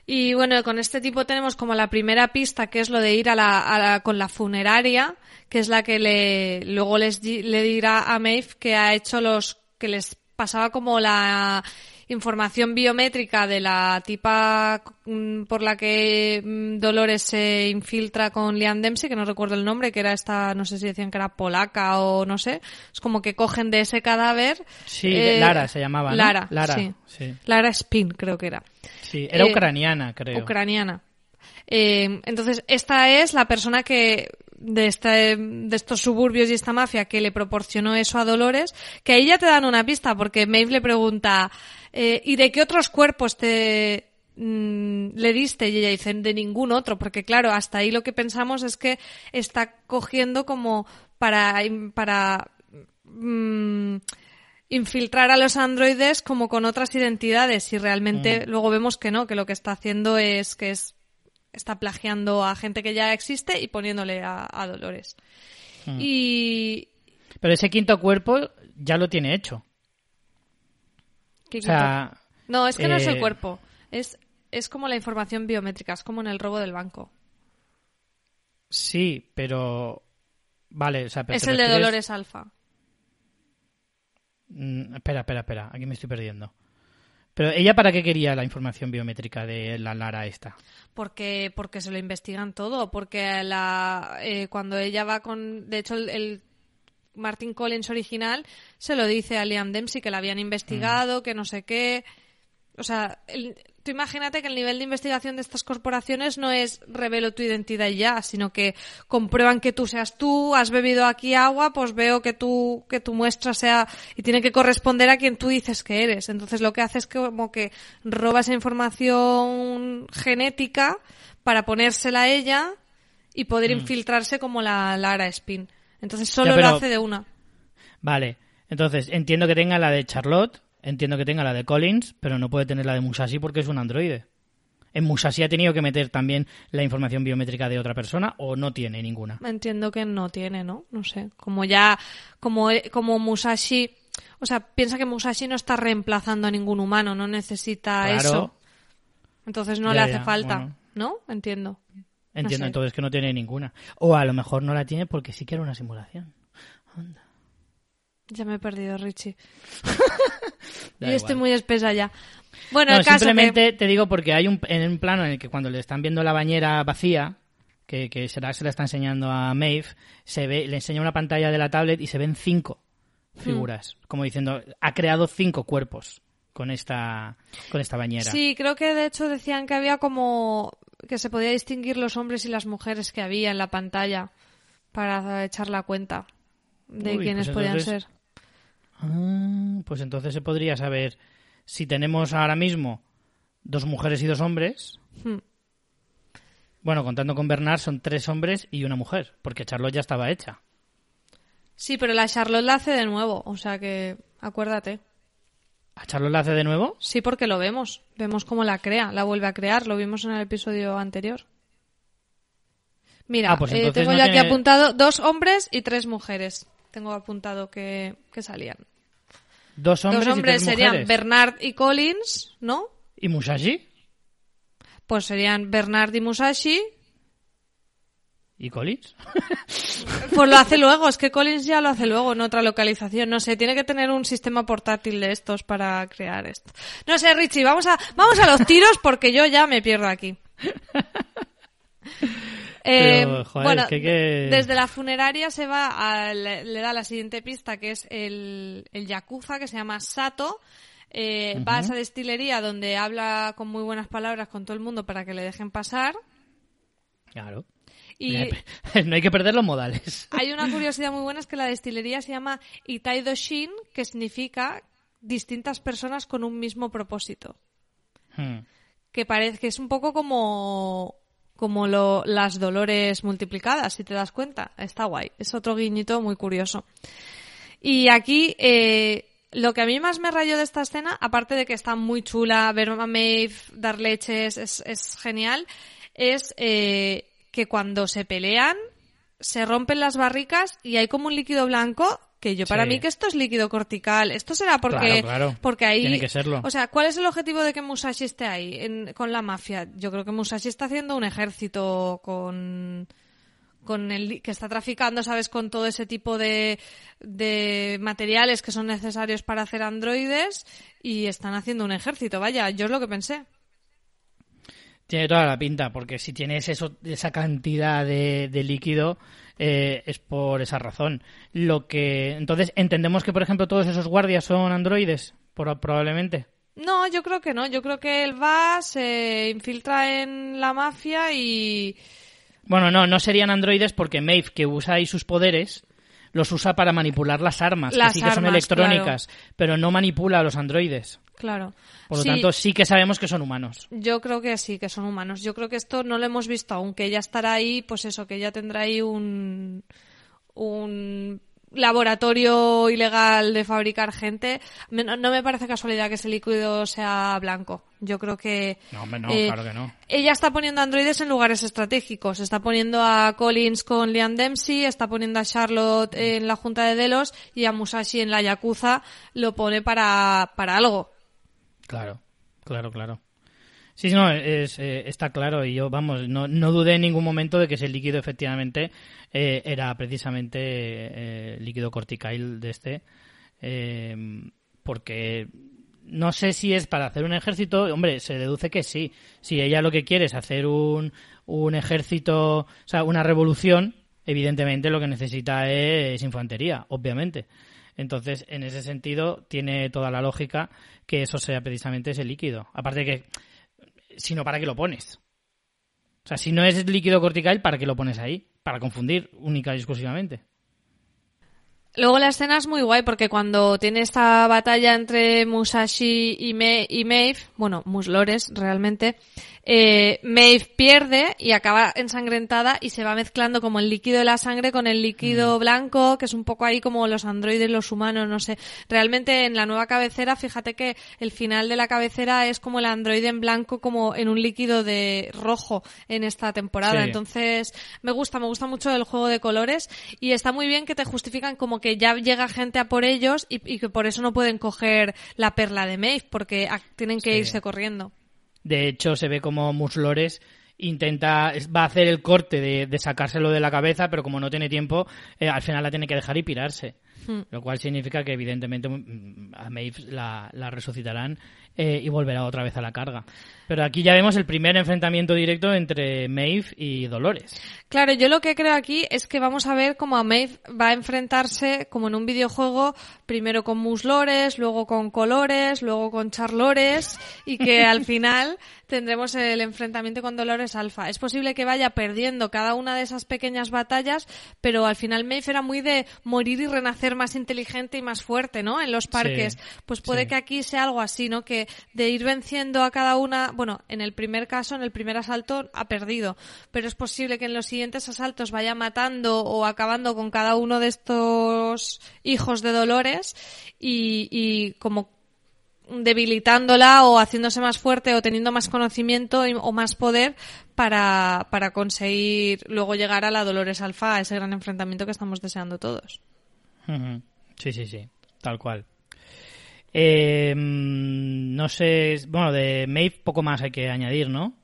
Y bueno, con este tipo tenemos como la primera pista, que es lo de ir a la, a la- con la funeraria, que es la que le, luego les, le dirá a Maeve que ha hecho los, que les pasaba como la información biométrica de la tipa mm, por la que mm, Dolores se infiltra con Liam Dempsey, que no recuerdo el nombre, que era esta, no sé si decían que era polaca o no sé. Es como que cogen de ese cadáver. Sí, eh, Lara se llamaba, ¿no? Lara, Lara, sí. sí. Lara Spin, creo que era. Sí, era Eh, ucraniana, creo. Ucraniana. Eh, entonces, esta es la persona que de, este, de estos suburbios y esta mafia que le proporcionó eso a Dolores, que ahí ya te dan una pista, porque Maeve le pregunta, eh, ¿y de qué otros cuerpos te mm, le diste? Y ella dice, de ningún otro, porque claro, hasta ahí lo que pensamos es que está cogiendo como para, para mm, infiltrar a los androides como con otras identidades y realmente luego vemos que no, que lo que está haciendo es que es está plagiando a gente que ya existe y poniéndole a, a Dolores. Mm. Y Pero ese quinto cuerpo ya lo tiene hecho. ¿qué O sea, quinto? no, es que no es el eh, cuerpo, es es como la información biométrica, es como en el robo del banco. sí, pero... Vale, o sea, pero es el de Dolores Alfa. Mm, espera, espera, espera. Aquí me estoy perdiendo. Pero ella para qué quería la información biométrica de la Lara esta? Porque, porque se lo investigan todo, porque la, eh, cuando ella va con, de hecho el, el Martin Collins original se lo dice a Liam Dempsey que la habían investigado, que no sé qué, o sea, el- tú imagínate que el nivel de investigación de estas corporaciones no es revelo tu identidad ya, sino que comprueban que tú seas tú, has bebido aquí agua, pues veo que tú, que tu muestra sea, y tiene que corresponder a quien tú dices que eres. Entonces lo que hace es que como que roba esa información genética para ponérsela a ella y poder mm. infiltrarse como la Lara Spin. Entonces solo lo hace de una. Vale. Entonces, entiendo que tenga la de Charlotte, entiendo que tenga la de Collins, pero no puede tener la de Musashi porque es un androide. ¿En Musashi ha tenido que meter también la información biométrica de otra persona o no tiene ninguna? Entiendo que no tiene, ¿no? No sé. Como ya, como, como Musashi, o sea, piensa que Musashi no está reemplazando a ningún humano, no necesita eso. Entonces no le hace falta, ¿no? Entiendo. Entiendo entonces que no tiene ninguna. O a lo mejor no la tiene porque sí que era una simulación. Ya me he perdido, Richie. Yo estoy muy espesa ya. Bueno, simplemente te digo porque hay un, en un plano en el que cuando le están viendo la bañera vacía, que, que será, se la está enseñando a Maeve, se ve, le enseña una pantalla de la tablet y se ven cinco figuras. Hmm. Como diciendo, ha creado cinco cuerpos con esta, con esta bañera. Sí, creo que de hecho decían que había como que se podía distinguir los hombres y las mujeres que había en la pantalla para echar la cuenta de quiénes pues podían ser. Ah, pues entonces se podría saber si tenemos ahora mismo dos mujeres y dos hombres. Hmm. Bueno, contando con Bernard son tres hombres y una mujer, porque Charlotte ya estaba hecha. Sí, pero la Charlotte la hace de nuevo, o sea que acuérdate. ¿A Charlotte la hace de nuevo? Sí, porque lo vemos. Vemos cómo la crea, la vuelve a crear. Lo vimos en el episodio anterior. Mira, ah, pues eh, tengo yo aquí apuntado dos hombres y tres mujeres tengo apuntado que, salían. Dos hombres, Dos hombres serían Bernard y Collins, ¿no? ¿Y Musashi? Pues serían Bernard y Musashi. ¿Y Collins? Pues lo hace luego, es que Collins ya lo hace luego en otra localización. No sé, tiene que tener un sistema portátil de estos para crear esto. No sé, Richie, vamos a, vamos a los tiros porque yo ya me pierdo aquí. Eh, bueno, desde la funeraria se va a, le, da la siguiente pista que es el, el yakuza que se llama Sato. Eh, va a esa destilería donde habla con muy buenas palabras con todo el mundo para que le dejen pasar. Claro. Y no hay que perder los modales. Hay una curiosidad muy buena es que la destilería se llama Itaido Shin, que significa distintas personas con un mismo propósito. Hmm. Que parece que es un poco como como lo, las dolores multiplicadas, si te das cuenta. Está guay. Es otro guiñito muy curioso. Y aquí, eh, lo que a mí más me rayó de esta escena, aparte de que está muy chula, ver a Maeve dar leches es, es genial, es eh, que cuando se pelean, se rompen las barricas y hay como un líquido blanco que yo para mí que esto es líquido cortical. Esto será porque, porque ahí... Tiene que serlo. O sea, ¿cuál es el objetivo de que Musashi esté ahí con la mafia? Yo creo que Musashi está haciendo un ejército con con el que está traficando, sabes, con todo ese tipo de, de materiales que son necesarios para hacer androides y están haciendo un ejército. Vaya, yo es lo que pensé. Tiene toda la pinta, porque si tienes eso, esa cantidad de, de líquido, eh, es por esa razón. Lo que entonces entendemos que, por ejemplo, todos esos guardias son androides, por, probablemente. No, yo creo que no. Yo creo que él va, se infiltra en la mafia y. Bueno, no, no serían androides porque Maeve, que usa ahí sus poderes, los usa para manipular las armas, que sí que son electrónicas, pero no manipula a los androides. Claro. Por lo tanto, sí que sabemos que son humanos. Yo creo que sí, que son humanos. Yo creo que esto no lo hemos visto aún, que ella estará ahí, pues eso, que ella tendrá ahí un, un laboratorio ilegal de fabricar gente. No, me parece casualidad que ese líquido sea blanco. Yo creo que. No, no, eh, claro que no. Ella está poniendo androides en lugares estratégicos. Está poniendo a Collins con Liam Dempsey, está poniendo a Charlotte en la Junta de Delos y a Musashi en la Yakuza. Lo pone para, para algo. Claro, claro, claro. Sí, no, es, eh, está claro y yo, vamos, no, no, dudé en ningún momento de que ese líquido efectivamente eh, era precisamente eh, líquido cortical de este, porque no sé si es para hacer un ejército, hombre, se deduce que sí. Si ella lo que quiere es hacer un, un ejército, o sea, una revolución, evidentemente lo que necesita es infantería, obviamente. Entonces, en ese sentido, tiene toda la lógica que eso sea precisamente ese líquido. Aparte de que sino para qué lo pones. O sea, si no es líquido cortical, ¿para qué lo pones ahí? Para confundir única y exclusivamente. Luego la escena es muy guay porque cuando tiene esta batalla entre Musashi y, Me y Maeve, bueno, Muslores realmente, eh, Maeve pierde y acaba ensangrentada y se va mezclando como el líquido de la sangre con el líquido mm. blanco, que es un poco ahí como los androides, los humanos, no sé. Realmente en la nueva cabecera, fíjate que el final de la cabecera es como el androide en blanco, como en un líquido de rojo en esta temporada. Entonces, me gusta, me gusta mucho el juego de colores y está muy bien que te justifican como que ya llega gente a por ellos y, que por eso no pueden coger la perla de Maeve, porque tienen que irse corriendo. De hecho, se ve como Muslores intenta, va a hacer el corte de, sacárselo de la cabeza, pero como no tiene tiempo, eh, al final la tiene que dejar y pirarse. Hmm. Lo cual significa que evidentemente mm, a Maeve la, resucitarán eh, y volverá otra vez a la carga. Pero aquí ya vemos el primer enfrentamiento directo entre Maeve y Dolores. Claro, yo lo que creo aquí es que vamos a ver cómo a Maeve va a enfrentarse como en un videojuego, primero con muslores, luego con colores, luego con charlores y que al final tendremos el enfrentamiento con Dolores Alfa. Es posible que vaya perdiendo cada una de esas pequeñas batallas, pero al final Maeve era muy de morir y renacer más inteligente y más fuerte, ¿no? En los parques. pues puede que aquí sea algo así, ¿no? Que de ir venciendo a cada una bueno, en el primer caso, en el primer asalto, ha perdido, pero es posible que en los siguientes asaltos vaya matando o acabando con cada uno de estos hijos de Dolores y, como debilitándola o haciéndose más fuerte o teniendo más conocimiento o más poder para, para conseguir luego llegar a la Dolores Alfa, ese gran enfrentamiento que estamos deseando todos. Sí, sí, sí, tal cual. Eh, no sé, bueno, de Maeve poco más hay que añadir, ¿no?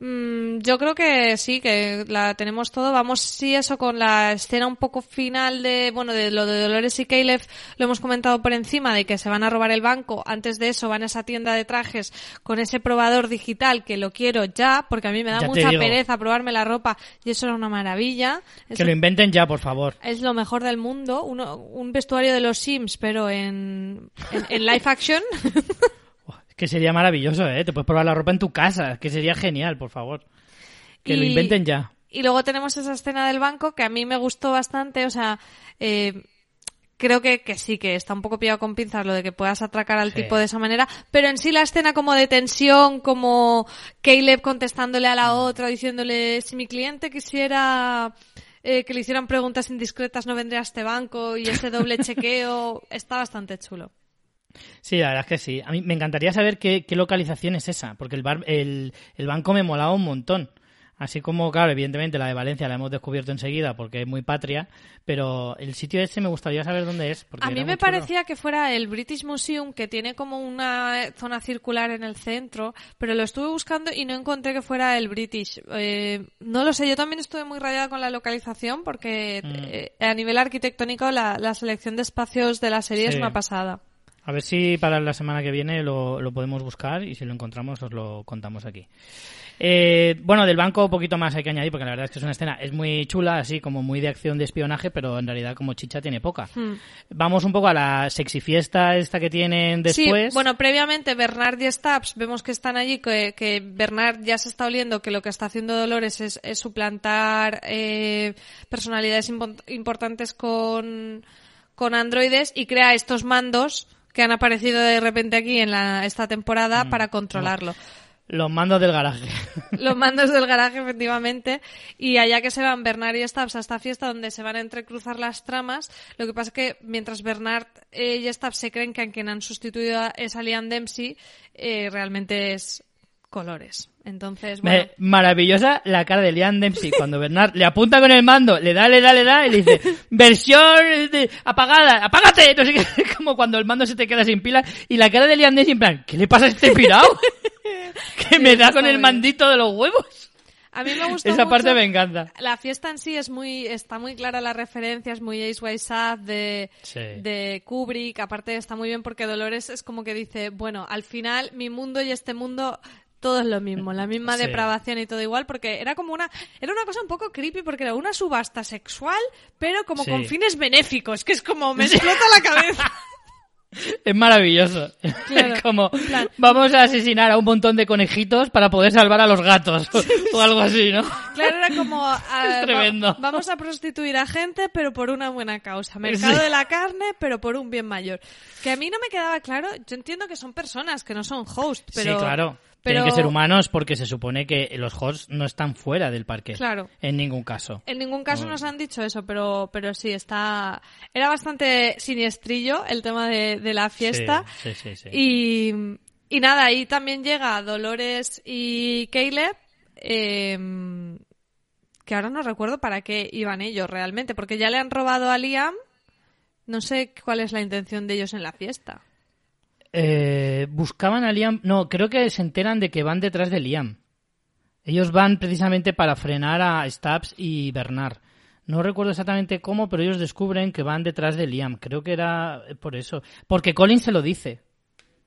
Mm, yo creo que sí, que la tenemos todo. Vamos, sí, eso con la escena un poco final de, bueno, de lo de Dolores y Caleb, lo hemos comentado por encima, de que se van a robar el banco. Antes de eso van a esa tienda de trajes con ese probador digital que lo quiero ya, porque a mí me da mucha pereza probarme la ropa y eso era una maravilla. que lo inventen ya, por favor. Es lo mejor del mundo. Uno, un vestuario de los Sims, pero en, en, en live action. Que sería maravilloso, ¿eh? Te puedes probar la ropa en tu casa, que sería genial, por favor. Que lo inventen ya. Y luego tenemos esa escena del banco que a mí me gustó bastante, o sea, eh, creo que, que, sí, que está un poco pillado con pinzas lo de que puedas atracar al tipo de esa manera, pero en sí la escena como de tensión, como Caleb contestándole a la mm. otra, diciéndole, si mi cliente quisiera eh, que le hicieran preguntas indiscretas no vendría a este banco y ese doble chequeo, está bastante chulo. Sí, la verdad es que sí. A mí me encantaría saber qué, localización es esa, porque el, bar, el, el banco me molaba un montón. Así como, claro, evidentemente la de Valencia la hemos descubierto enseguida porque es muy patria, pero el sitio ese me gustaría saber dónde es. a mí me parecía que fuera el British Museum, que tiene como una zona circular en el centro, pero lo estuve buscando y no encontré que fuera el British. Eh, no lo sé, yo también estuve muy rayada con la localización porque mm. eh, a nivel arquitectónico la, la, selección de espacios de la serie es una pasada. A ver si para la semana que viene lo, podemos buscar y si lo encontramos os lo contamos aquí. Eh, bueno, del banco un poquito más hay que añadir porque la verdad es que es una escena, es muy chula, así como muy de acción de espionaje, pero en realidad como chicha tiene poca. Hmm. Vamos un poco a la sexy fiesta esta que tienen después. Sí, bueno, previamente Bernard y Stabs vemos que están allí, que, Bernard ya se está oliendo que lo que está haciendo Dolores es, suplantar eh, personalidades importantes con, con androides y crea estos mandos que han aparecido de repente aquí en la, esta temporada mm, para controlarlo. Los mandos del garaje. Los mandos del garaje, efectivamente. Y allá que se van Bernard y Stabs a esta fiesta donde se van a entrecruzar las tramas, lo que pasa es que mientras Bernard y Stabs se creen que a quien han sustituido es a Liam Dempsey, eh, realmente es colores. Entonces, bueno. maravillosa la cara de Liam Dempsey cuando Bernard le apunta con el mando, le da, le da, le da y le dice, versión apagada, apágate. No sé qué, como cuando el mando se te queda sin pila y la cara de Liam Dempsey en plan, ¿qué le pasa a este pirado? que me da con el mandito de los huevos. A mí me gusta Esa parte me encanta. La fiesta en sí es muy, está muy clara la referencia, es muy Ace White de, de Kubrick. Aparte está muy bien porque Dolores es como que dice, bueno, al final mi mundo y este mundo todo es lo mismo, la misma depravación y todo igual, porque era como una, era una cosa un poco creepy, porque era una subasta sexual, pero como con fines benéficos, que es como me explota la cabeza. Es maravilloso. es como, vamos a asesinar a un montón de conejitos para poder salvar a los gatos. o algo así, ¿no? Claro, era como... es tremendo. vamos a prostituir a gente, pero por una buena causa. Mercado de la carne, pero por un bien mayor. Que a mí no me quedaba claro. Yo entiendo que son personas, que no son hosts, pero... Sí, claro. Tienen que ser humanos porque se supone que los hosts no están fuera del parque. Claro. En ningún caso. En ningún caso nos han dicho eso, pero, pero sí, está... Era bastante siniestrillo el tema de, la fiesta. Sí, sí, sí, y, y nada, ahí también llega Dolores y Caleb. Em, que ahora no recuerdo para qué iban ellos realmente, porque ya le han robado a Liam. No sé cuál es la intención de ellos en la fiesta. Eh, buscaban a Liam. No, creo que se enteran de que van detrás de Liam. Ellos van precisamente para frenar a Stubbs y Bernard. No recuerdo exactamente cómo, pero ellos descubren que van detrás de Liam. Creo que era por eso. Porque Colin se lo dice.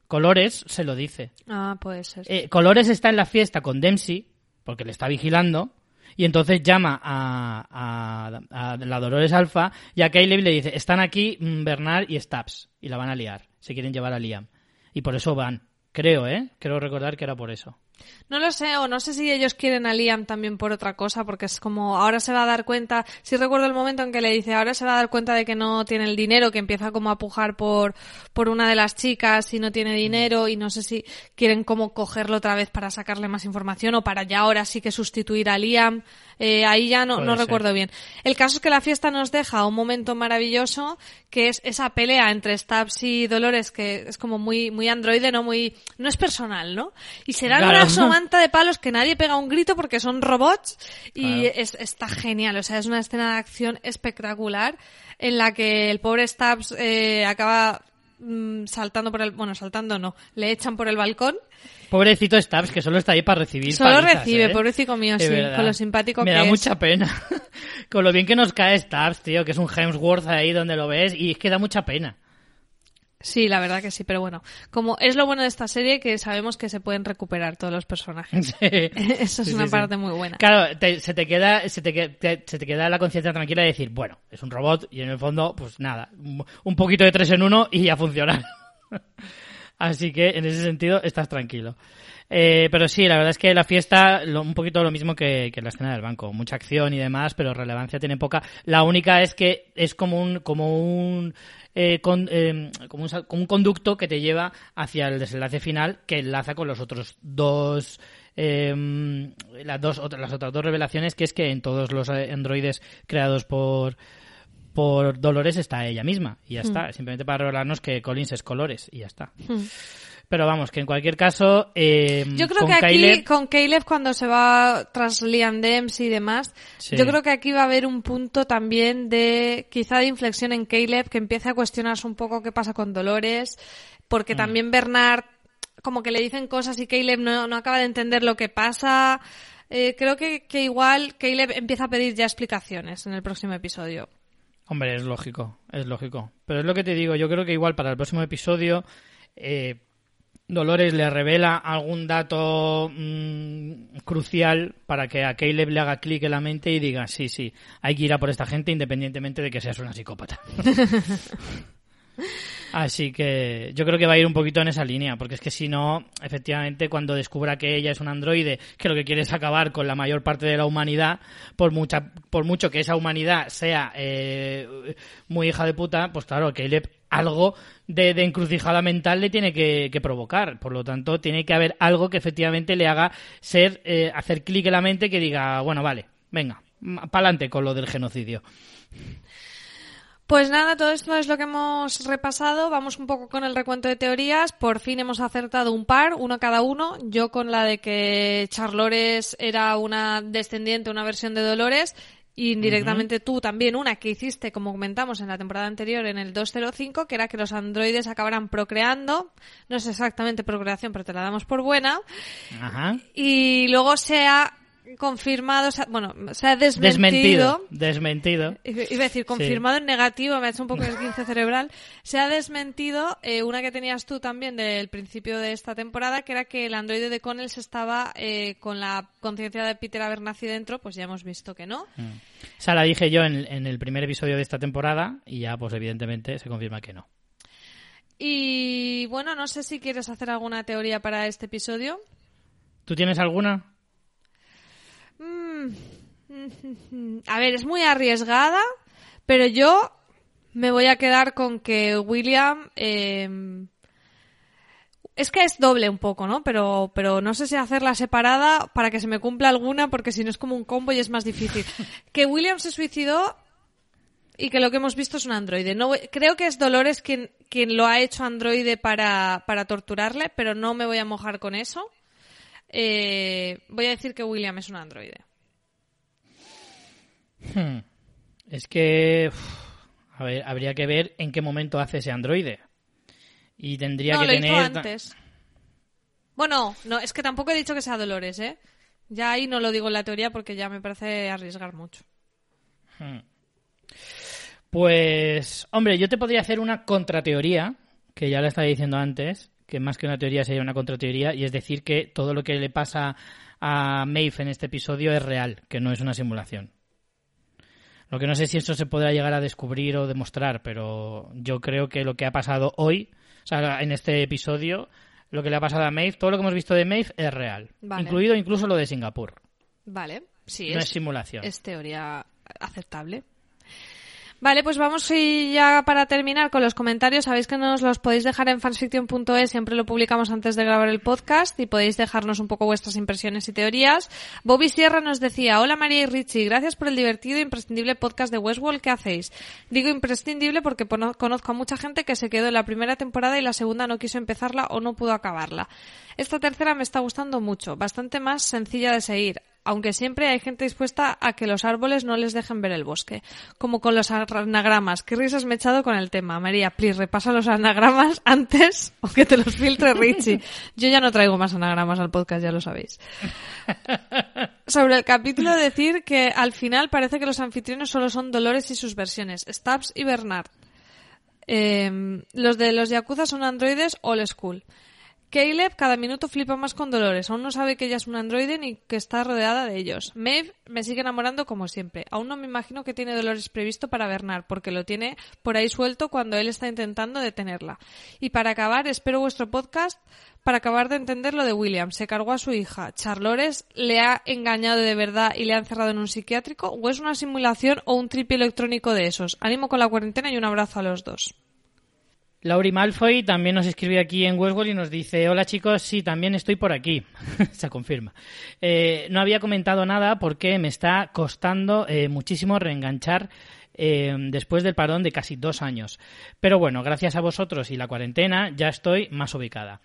Colores se lo dice. Ah, puede ser. Eh, Colores está en la fiesta con Dempsey, porque le está vigilando, y entonces llama a, a, la Dolores Alfa y a Caleb le dice, están aquí mm, Bernard y Stubbs, y la van a liar. Se quieren llevar a Liam. Y por eso van. Creo, ¿eh? Creo recordar que era por eso. No lo sé, o no sé si ellos quieren a Liam también por otra cosa, porque es como ahora se va a dar cuenta, si recuerdo el momento en que le dice, ahora se va a dar cuenta de que no tiene el dinero, que empieza como a pujar por, por una de las chicas y no tiene dinero y no sé si quieren como cogerlo otra vez para sacarle más información o para ya ahora sí que sustituir a Liam. Eh, ahí ya no, no recuerdo bien. El caso es que la fiesta nos deja un momento maravilloso que es esa pelea entre Stabs y Dolores que es como muy, muy androide, no muy, no es personal, ¿no? Y será una somanta de palos que nadie pega un grito porque son robots y es, está genial, o sea, es una escena de acción espectacular en la que el pobre Stabs eh, acaba mm, saltando por el, bueno, saltando no, le echan por el balcón Pobrecito Stabs, que solo está ahí para recibir Solo recibe, ¿eh? pobrecito mío, sí, con lo simpático Me que da mucha pena. con lo bien que nos cae Stabs, tío, que es un Hemsworth ahí donde lo ves, y es que da mucha pena. Sí, la verdad que sí, pero bueno, como es lo bueno de esta serie que sabemos que se pueden recuperar todos los personajes. Eso es una parte muy buena. Claro, se te queda se te, se te queda la conciencia tranquila de decir, bueno, es un robot y en el fondo, pues nada, un poquito de tres en uno y ya funciona. Así que en ese sentido estás tranquilo. Eh, pero sí, la verdad es que la fiesta, un poquito lo mismo que, la escena del banco. Mucha acción y demás, pero relevancia tiene poca. La única es que es como un, como un, eh, em, como, un conducto que te lleva hacia el desenlace final que enlaza con los otros dos em, las dos las otras dos revelaciones que es que en todos los eh, androides creados por por Dolores está ella misma y ya hmm. está. Simplemente para revelarnos que Collins es Colores y ya está. Hmm. Pero vamos, que en cualquier caso. Eh, yo creo que aquí, con Caleb, cuando se va tras Liam Dempsey y demás, yo creo que aquí va a haber un punto también de, quizá de inflexión en Caleb, que empiece a cuestionarse un poco qué pasa con Dolores, porque hmm. también Bernard, como que le dicen cosas y Caleb no, no acaba de entender lo que pasa. Eh, creo que, que igual Caleb empieza a pedir ya explicaciones en el próximo episodio. Hombre, es lógico, es lógico. Pero es lo que te digo, yo creo que igual para el próximo episodio eh, Dolores le revela algún dato mm, crucial para que a Caleb le haga clic en la mente y diga, sí, sí, hay que ir a por esta gente independientemente de que seas una psicópata. Así que yo creo que va a ir un poquito en esa línea, porque es que si no, efectivamente, cuando descubra que ella es un androide que lo que quiere es acabar con la mayor parte de la humanidad, por mucha, por mucho que esa humanidad sea eh, muy hija de puta, pues claro, que algo de, encrucijada mental le tiene que, provocar. Por lo tanto, tiene que haber algo que efectivamente le haga ser, eh, hacer clic en la mente que diga, bueno, vale, venga, pa'lante con lo del genocidio. Pues nada, todo esto es lo que hemos repasado. Vamos un poco con el recuento de teorías. Por fin hemos acertado un par, uno cada uno. Yo con la de que Charlores era una descendiente, una versión de Dolores. Y indirectamente tú también una que hiciste, como comentamos en la temporada anterior, en el 205, que era que los androides acabaran procreando. No es exactamente procreación, pero te la damos por buena. Ajá. Y luego sea confirmado, bueno, se ha desmentido. Desmentido. Iba a decir, confirmado en negativo, me ha hecho un poco el 15 cerebral. Se ha desmentido eh, una que tenías tú también del principio de esta temporada, que era que el androide de Connells estaba eh, con la conciencia de Peter Abernathy dentro, pues ya hemos visto que no. Mm. O sea, la dije yo en, en el primer episodio de esta temporada y ya, pues evidentemente, se confirma que no. Y bueno, no sé si quieres hacer alguna teoría para este episodio. ¿Tú tienes alguna? A ver, es muy arriesgada, pero yo me voy a quedar con que William... Em, es que es doble un poco, ¿no? Pero, pero no sé si hacerla separada para que se me cumpla alguna, porque si no es como un combo y es más difícil. que William se suicidó y que lo que hemos visto es un androide. No, creo que es Dolores quien, quien lo ha hecho androide para, para torturarle, pero no me voy a mojar con eso. Eh, voy a decir que William es un androide. Hmm. Es que. a ver, habría que ver en qué momento hace ese androide. Y tendría que lo tener. Hizo antes. Bueno, no, es que tampoco he dicho que sea Dolores, ¿eh? Ya ahí no lo digo en la teoría porque ya me parece arriesgar mucho. Hmm. Pues, hombre, yo te podría hacer una contrateoría, que ya la estaba diciendo antes, que más que una teoría sería una contrateoría, y es decir que todo lo que le pasa a Maeve en este episodio es real, que no es una simulación. Lo que no sé si eso se podrá llegar a descubrir o demostrar, pero yo creo que lo que ha pasado hoy, o sea, en este episodio, lo que le ha pasado a Maeve, todo lo que hemos visto de Maeve es real, incluido incluso lo de Singapur. Vale, sí. No es simulación. Es teoría aceptable. Vale, pues vamos ya para terminar con los comentarios. Sabéis que nos los podéis dejar en fansfiction.es, siempre lo publicamos antes de grabar el podcast y podéis dejarnos un poco vuestras impresiones y teorías. Bobby Sierra nos decía, hola María y Richie, gracias por el divertido e imprescindible podcast de Westworld que hacéis. Digo imprescindible porque conozco a mucha gente que se quedó en la primera temporada y la segunda no quiso empezarla o no pudo acabarla. Esta tercera me está gustando mucho, bastante más sencilla de seguir aunque siempre hay gente dispuesta a que los árboles no les dejen ver el bosque. Como con los anagramas. Qué risas me he echado con el tema. María, please, repasa los anagramas antes o que te los filtre Richie. Yo ya no traigo más anagramas al podcast, ya lo sabéis. Sobre el capítulo, decir que al final parece que los anfitriones solo son Dolores y sus versiones, Stubbs y Bernard. Em, los de los Yakuza son androides old school. Caleb cada minuto flipa más con Dolores. Aún no sabe que ella es un androide ni que está rodeada de ellos. Maeve me sigue enamorando como siempre. Aún no me imagino que tiene Dolores previsto para Bernard, porque lo tiene por ahí suelto cuando él está intentando detenerla. Y para acabar, espero vuestro podcast para acabar de entender lo de William. Se cargó a su hija. ¿Charlores le ha engañado de verdad y le ha encerrado en un psiquiátrico? ¿O es una simulación o un tripi electrónico de esos? Ánimo con la cuarentena y un abrazo a los dos. Lauri Malfoy también nos escribe aquí en Westworld y nos dice, hola chicos, sí, también estoy por aquí. Se confirma. Eh, no había comentado nada porque me está costando eh, muchísimo reenganchar eh, después del parón de casi dos años. Pero bueno, gracias a vosotros y la cuarentena ya estoy más ubicada.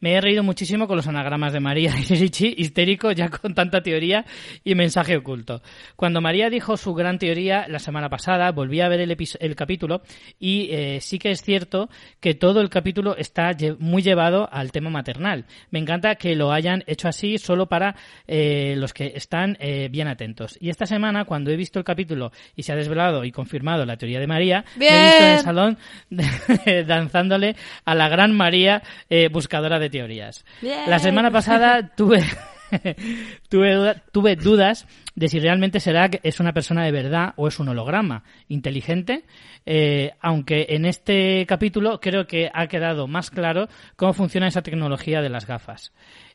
Me he reído muchísimo con los anagramas de María y Richie, histérico ya con tanta teoría y mensaje oculto. Cuando María dijo su gran teoría la semana pasada, volví a ver el, el capítulo y eh, sí que es cierto que todo el capítulo está muy llevado al tema maternal. Me encanta que lo hayan hecho así solo para eh, los que están bien atentos. Y esta semana, cuando he visto el capítulo y se ha desvelado y confirmado la teoría de María, me he visto en el salón danzándole a la gran María buscadora de teorías. La semana pasada tuve, tuve, dudas de si realmente será que es una persona de verdad o es un holograma inteligente, eh, aunque en este capítulo creo que ha quedado más claro cómo funciona esa tecnología de las gafas.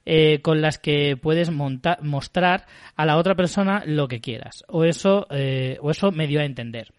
Eh, con las que puedes mostrar a la otra persona lo que quieras. O eso, eh, o eso me dio a entender.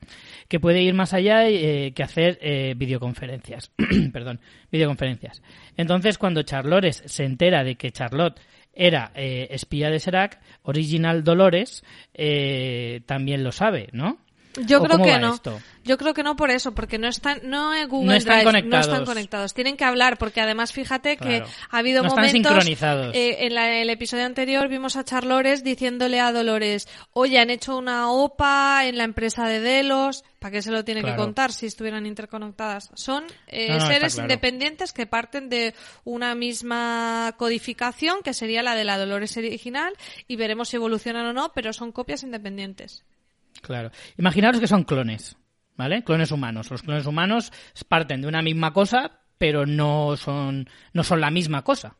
Que puede ir más allá que hacer videoconferencias. Perdón, videoconferencias. Entonces, cuando Charlores se entera de que Charlotte era eh, espía de Serac, Original Dolores eh, también lo sabe, ¿no? Yo creo que no. Yo creo que no por eso, porque no están, no Google no están Drive, conectados. no están conectados. Tienen que hablar, porque además fíjate que ha habido no momentos. Están sincronizados. Eh, en el episodio anterior vimos a Charlores diciéndole a Dolores, oye, han hecho una OPA en la empresa de Delos. ¿Para qué se lo tiene que contar si estuvieran interconectadas? Son eh, seres independientes que parten de una misma codificación, que sería la de la Dolores original, y veremos si evolucionan o no, pero son copias independientes. Claro. Imaginaros que son clones, ¿vale? Clones humanos. Los clones humanos parten de una misma cosa, pero no son, no son la misma cosa.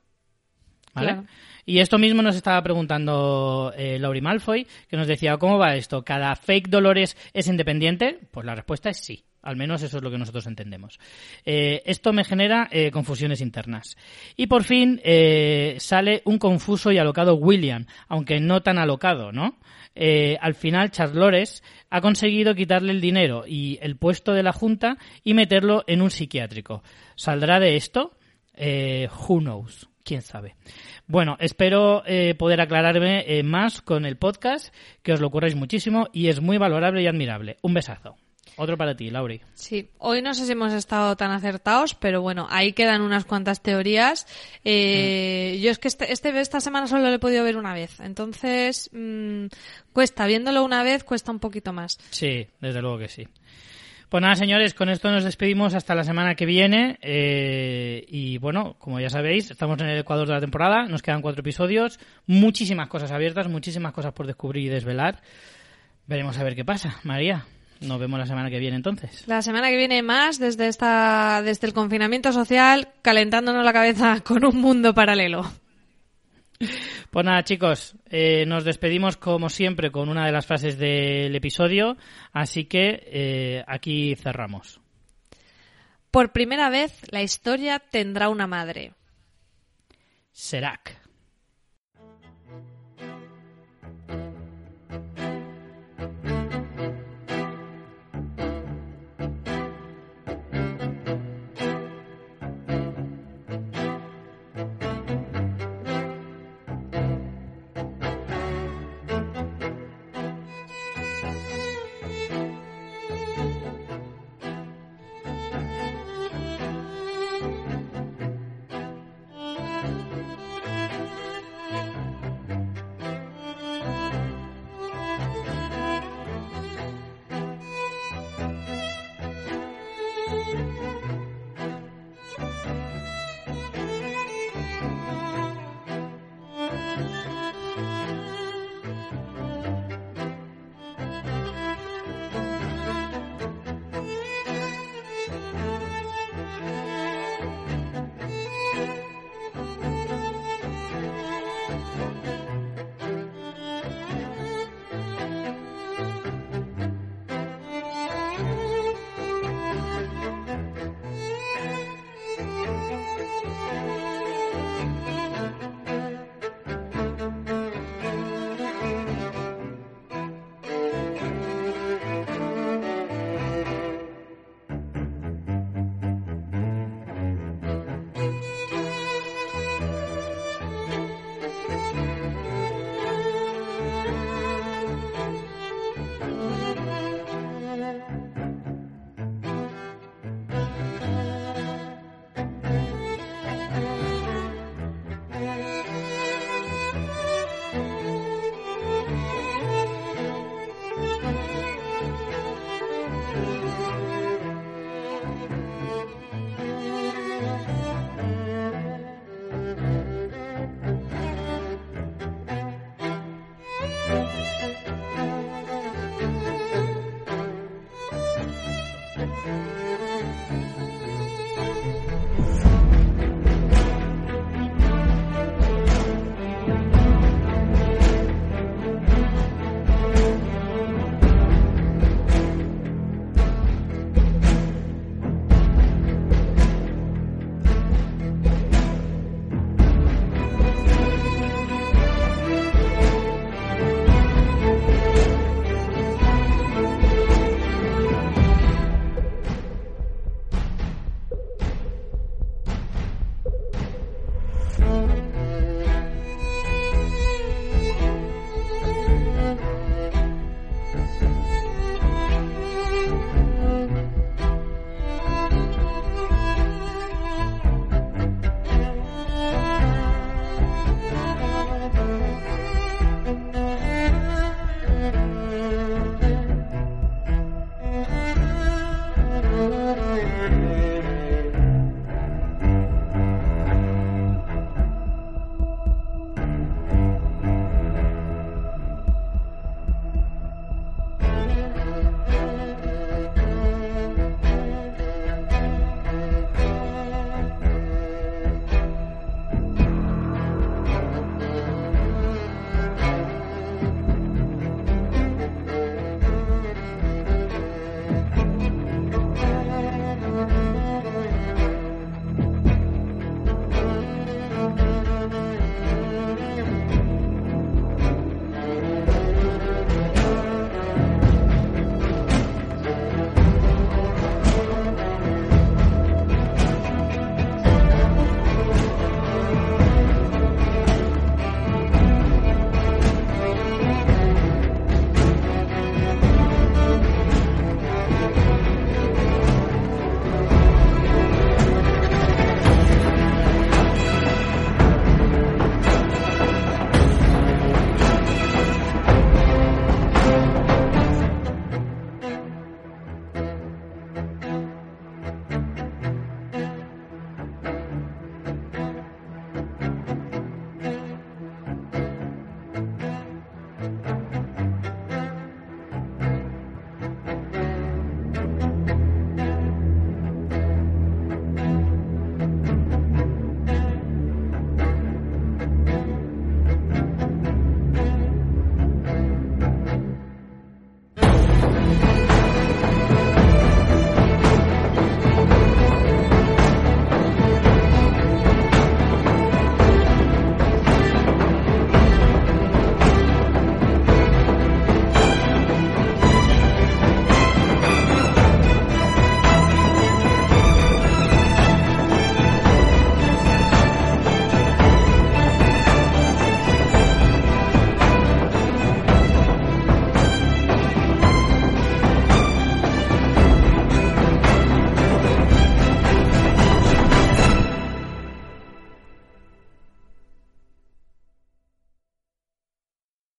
¿Vale? Y esto mismo nos estaba preguntando eh, Laurie Malfoy, que nos decía, ¿cómo va esto? ¿Cada fake Dolores es independiente? Pues la respuesta es sí. Al menos eso es lo que nosotros entendemos. Eh, esto me genera eh, confusiones internas. Y por fin eh, sale un confuso y alocado William, aunque no tan alocado, ¿no? al final Charlores ha conseguido quitarle el dinero y el puesto de la Junta y meterlo en un psiquiátrico. ¿Saldrá de esto? who knows? ¿Quién sabe? Bueno, espero poder aclararme más con el podcast, que os lo ocurréis muchísimo y es muy valorable y admirable. Un besazo. Otro para ti, Lauri. Sí, hoy no sé si hemos estado tan acertados, pero bueno, ahí quedan unas cuantas teorías. Eh, mm. Yo es que este, este, esta semana solo lo he podido ver una vez, entonces mm, cuesta, viéndolo una vez cuesta un poquito más. Sí, desde luego que sí. Pues nada, señores, con esto nos despedimos hasta la semana que viene. Eh, y bueno, como ya sabéis, estamos en el Ecuador de la temporada, nos quedan cuatro episodios, muchísimas cosas abiertas, muchísimas cosas por descubrir y desvelar. Veremos a ver qué pasa. María. Nos vemos la semana que viene entonces. La semana que viene más desde esta desde el confinamiento social calentándonos la cabeza con un mundo paralelo. Pues nada, chicos, eh, nos despedimos como siempre con una de las frases del episodio, así que eh, aquí cerramos. Por primera vez la historia tendrá una madre. Serac.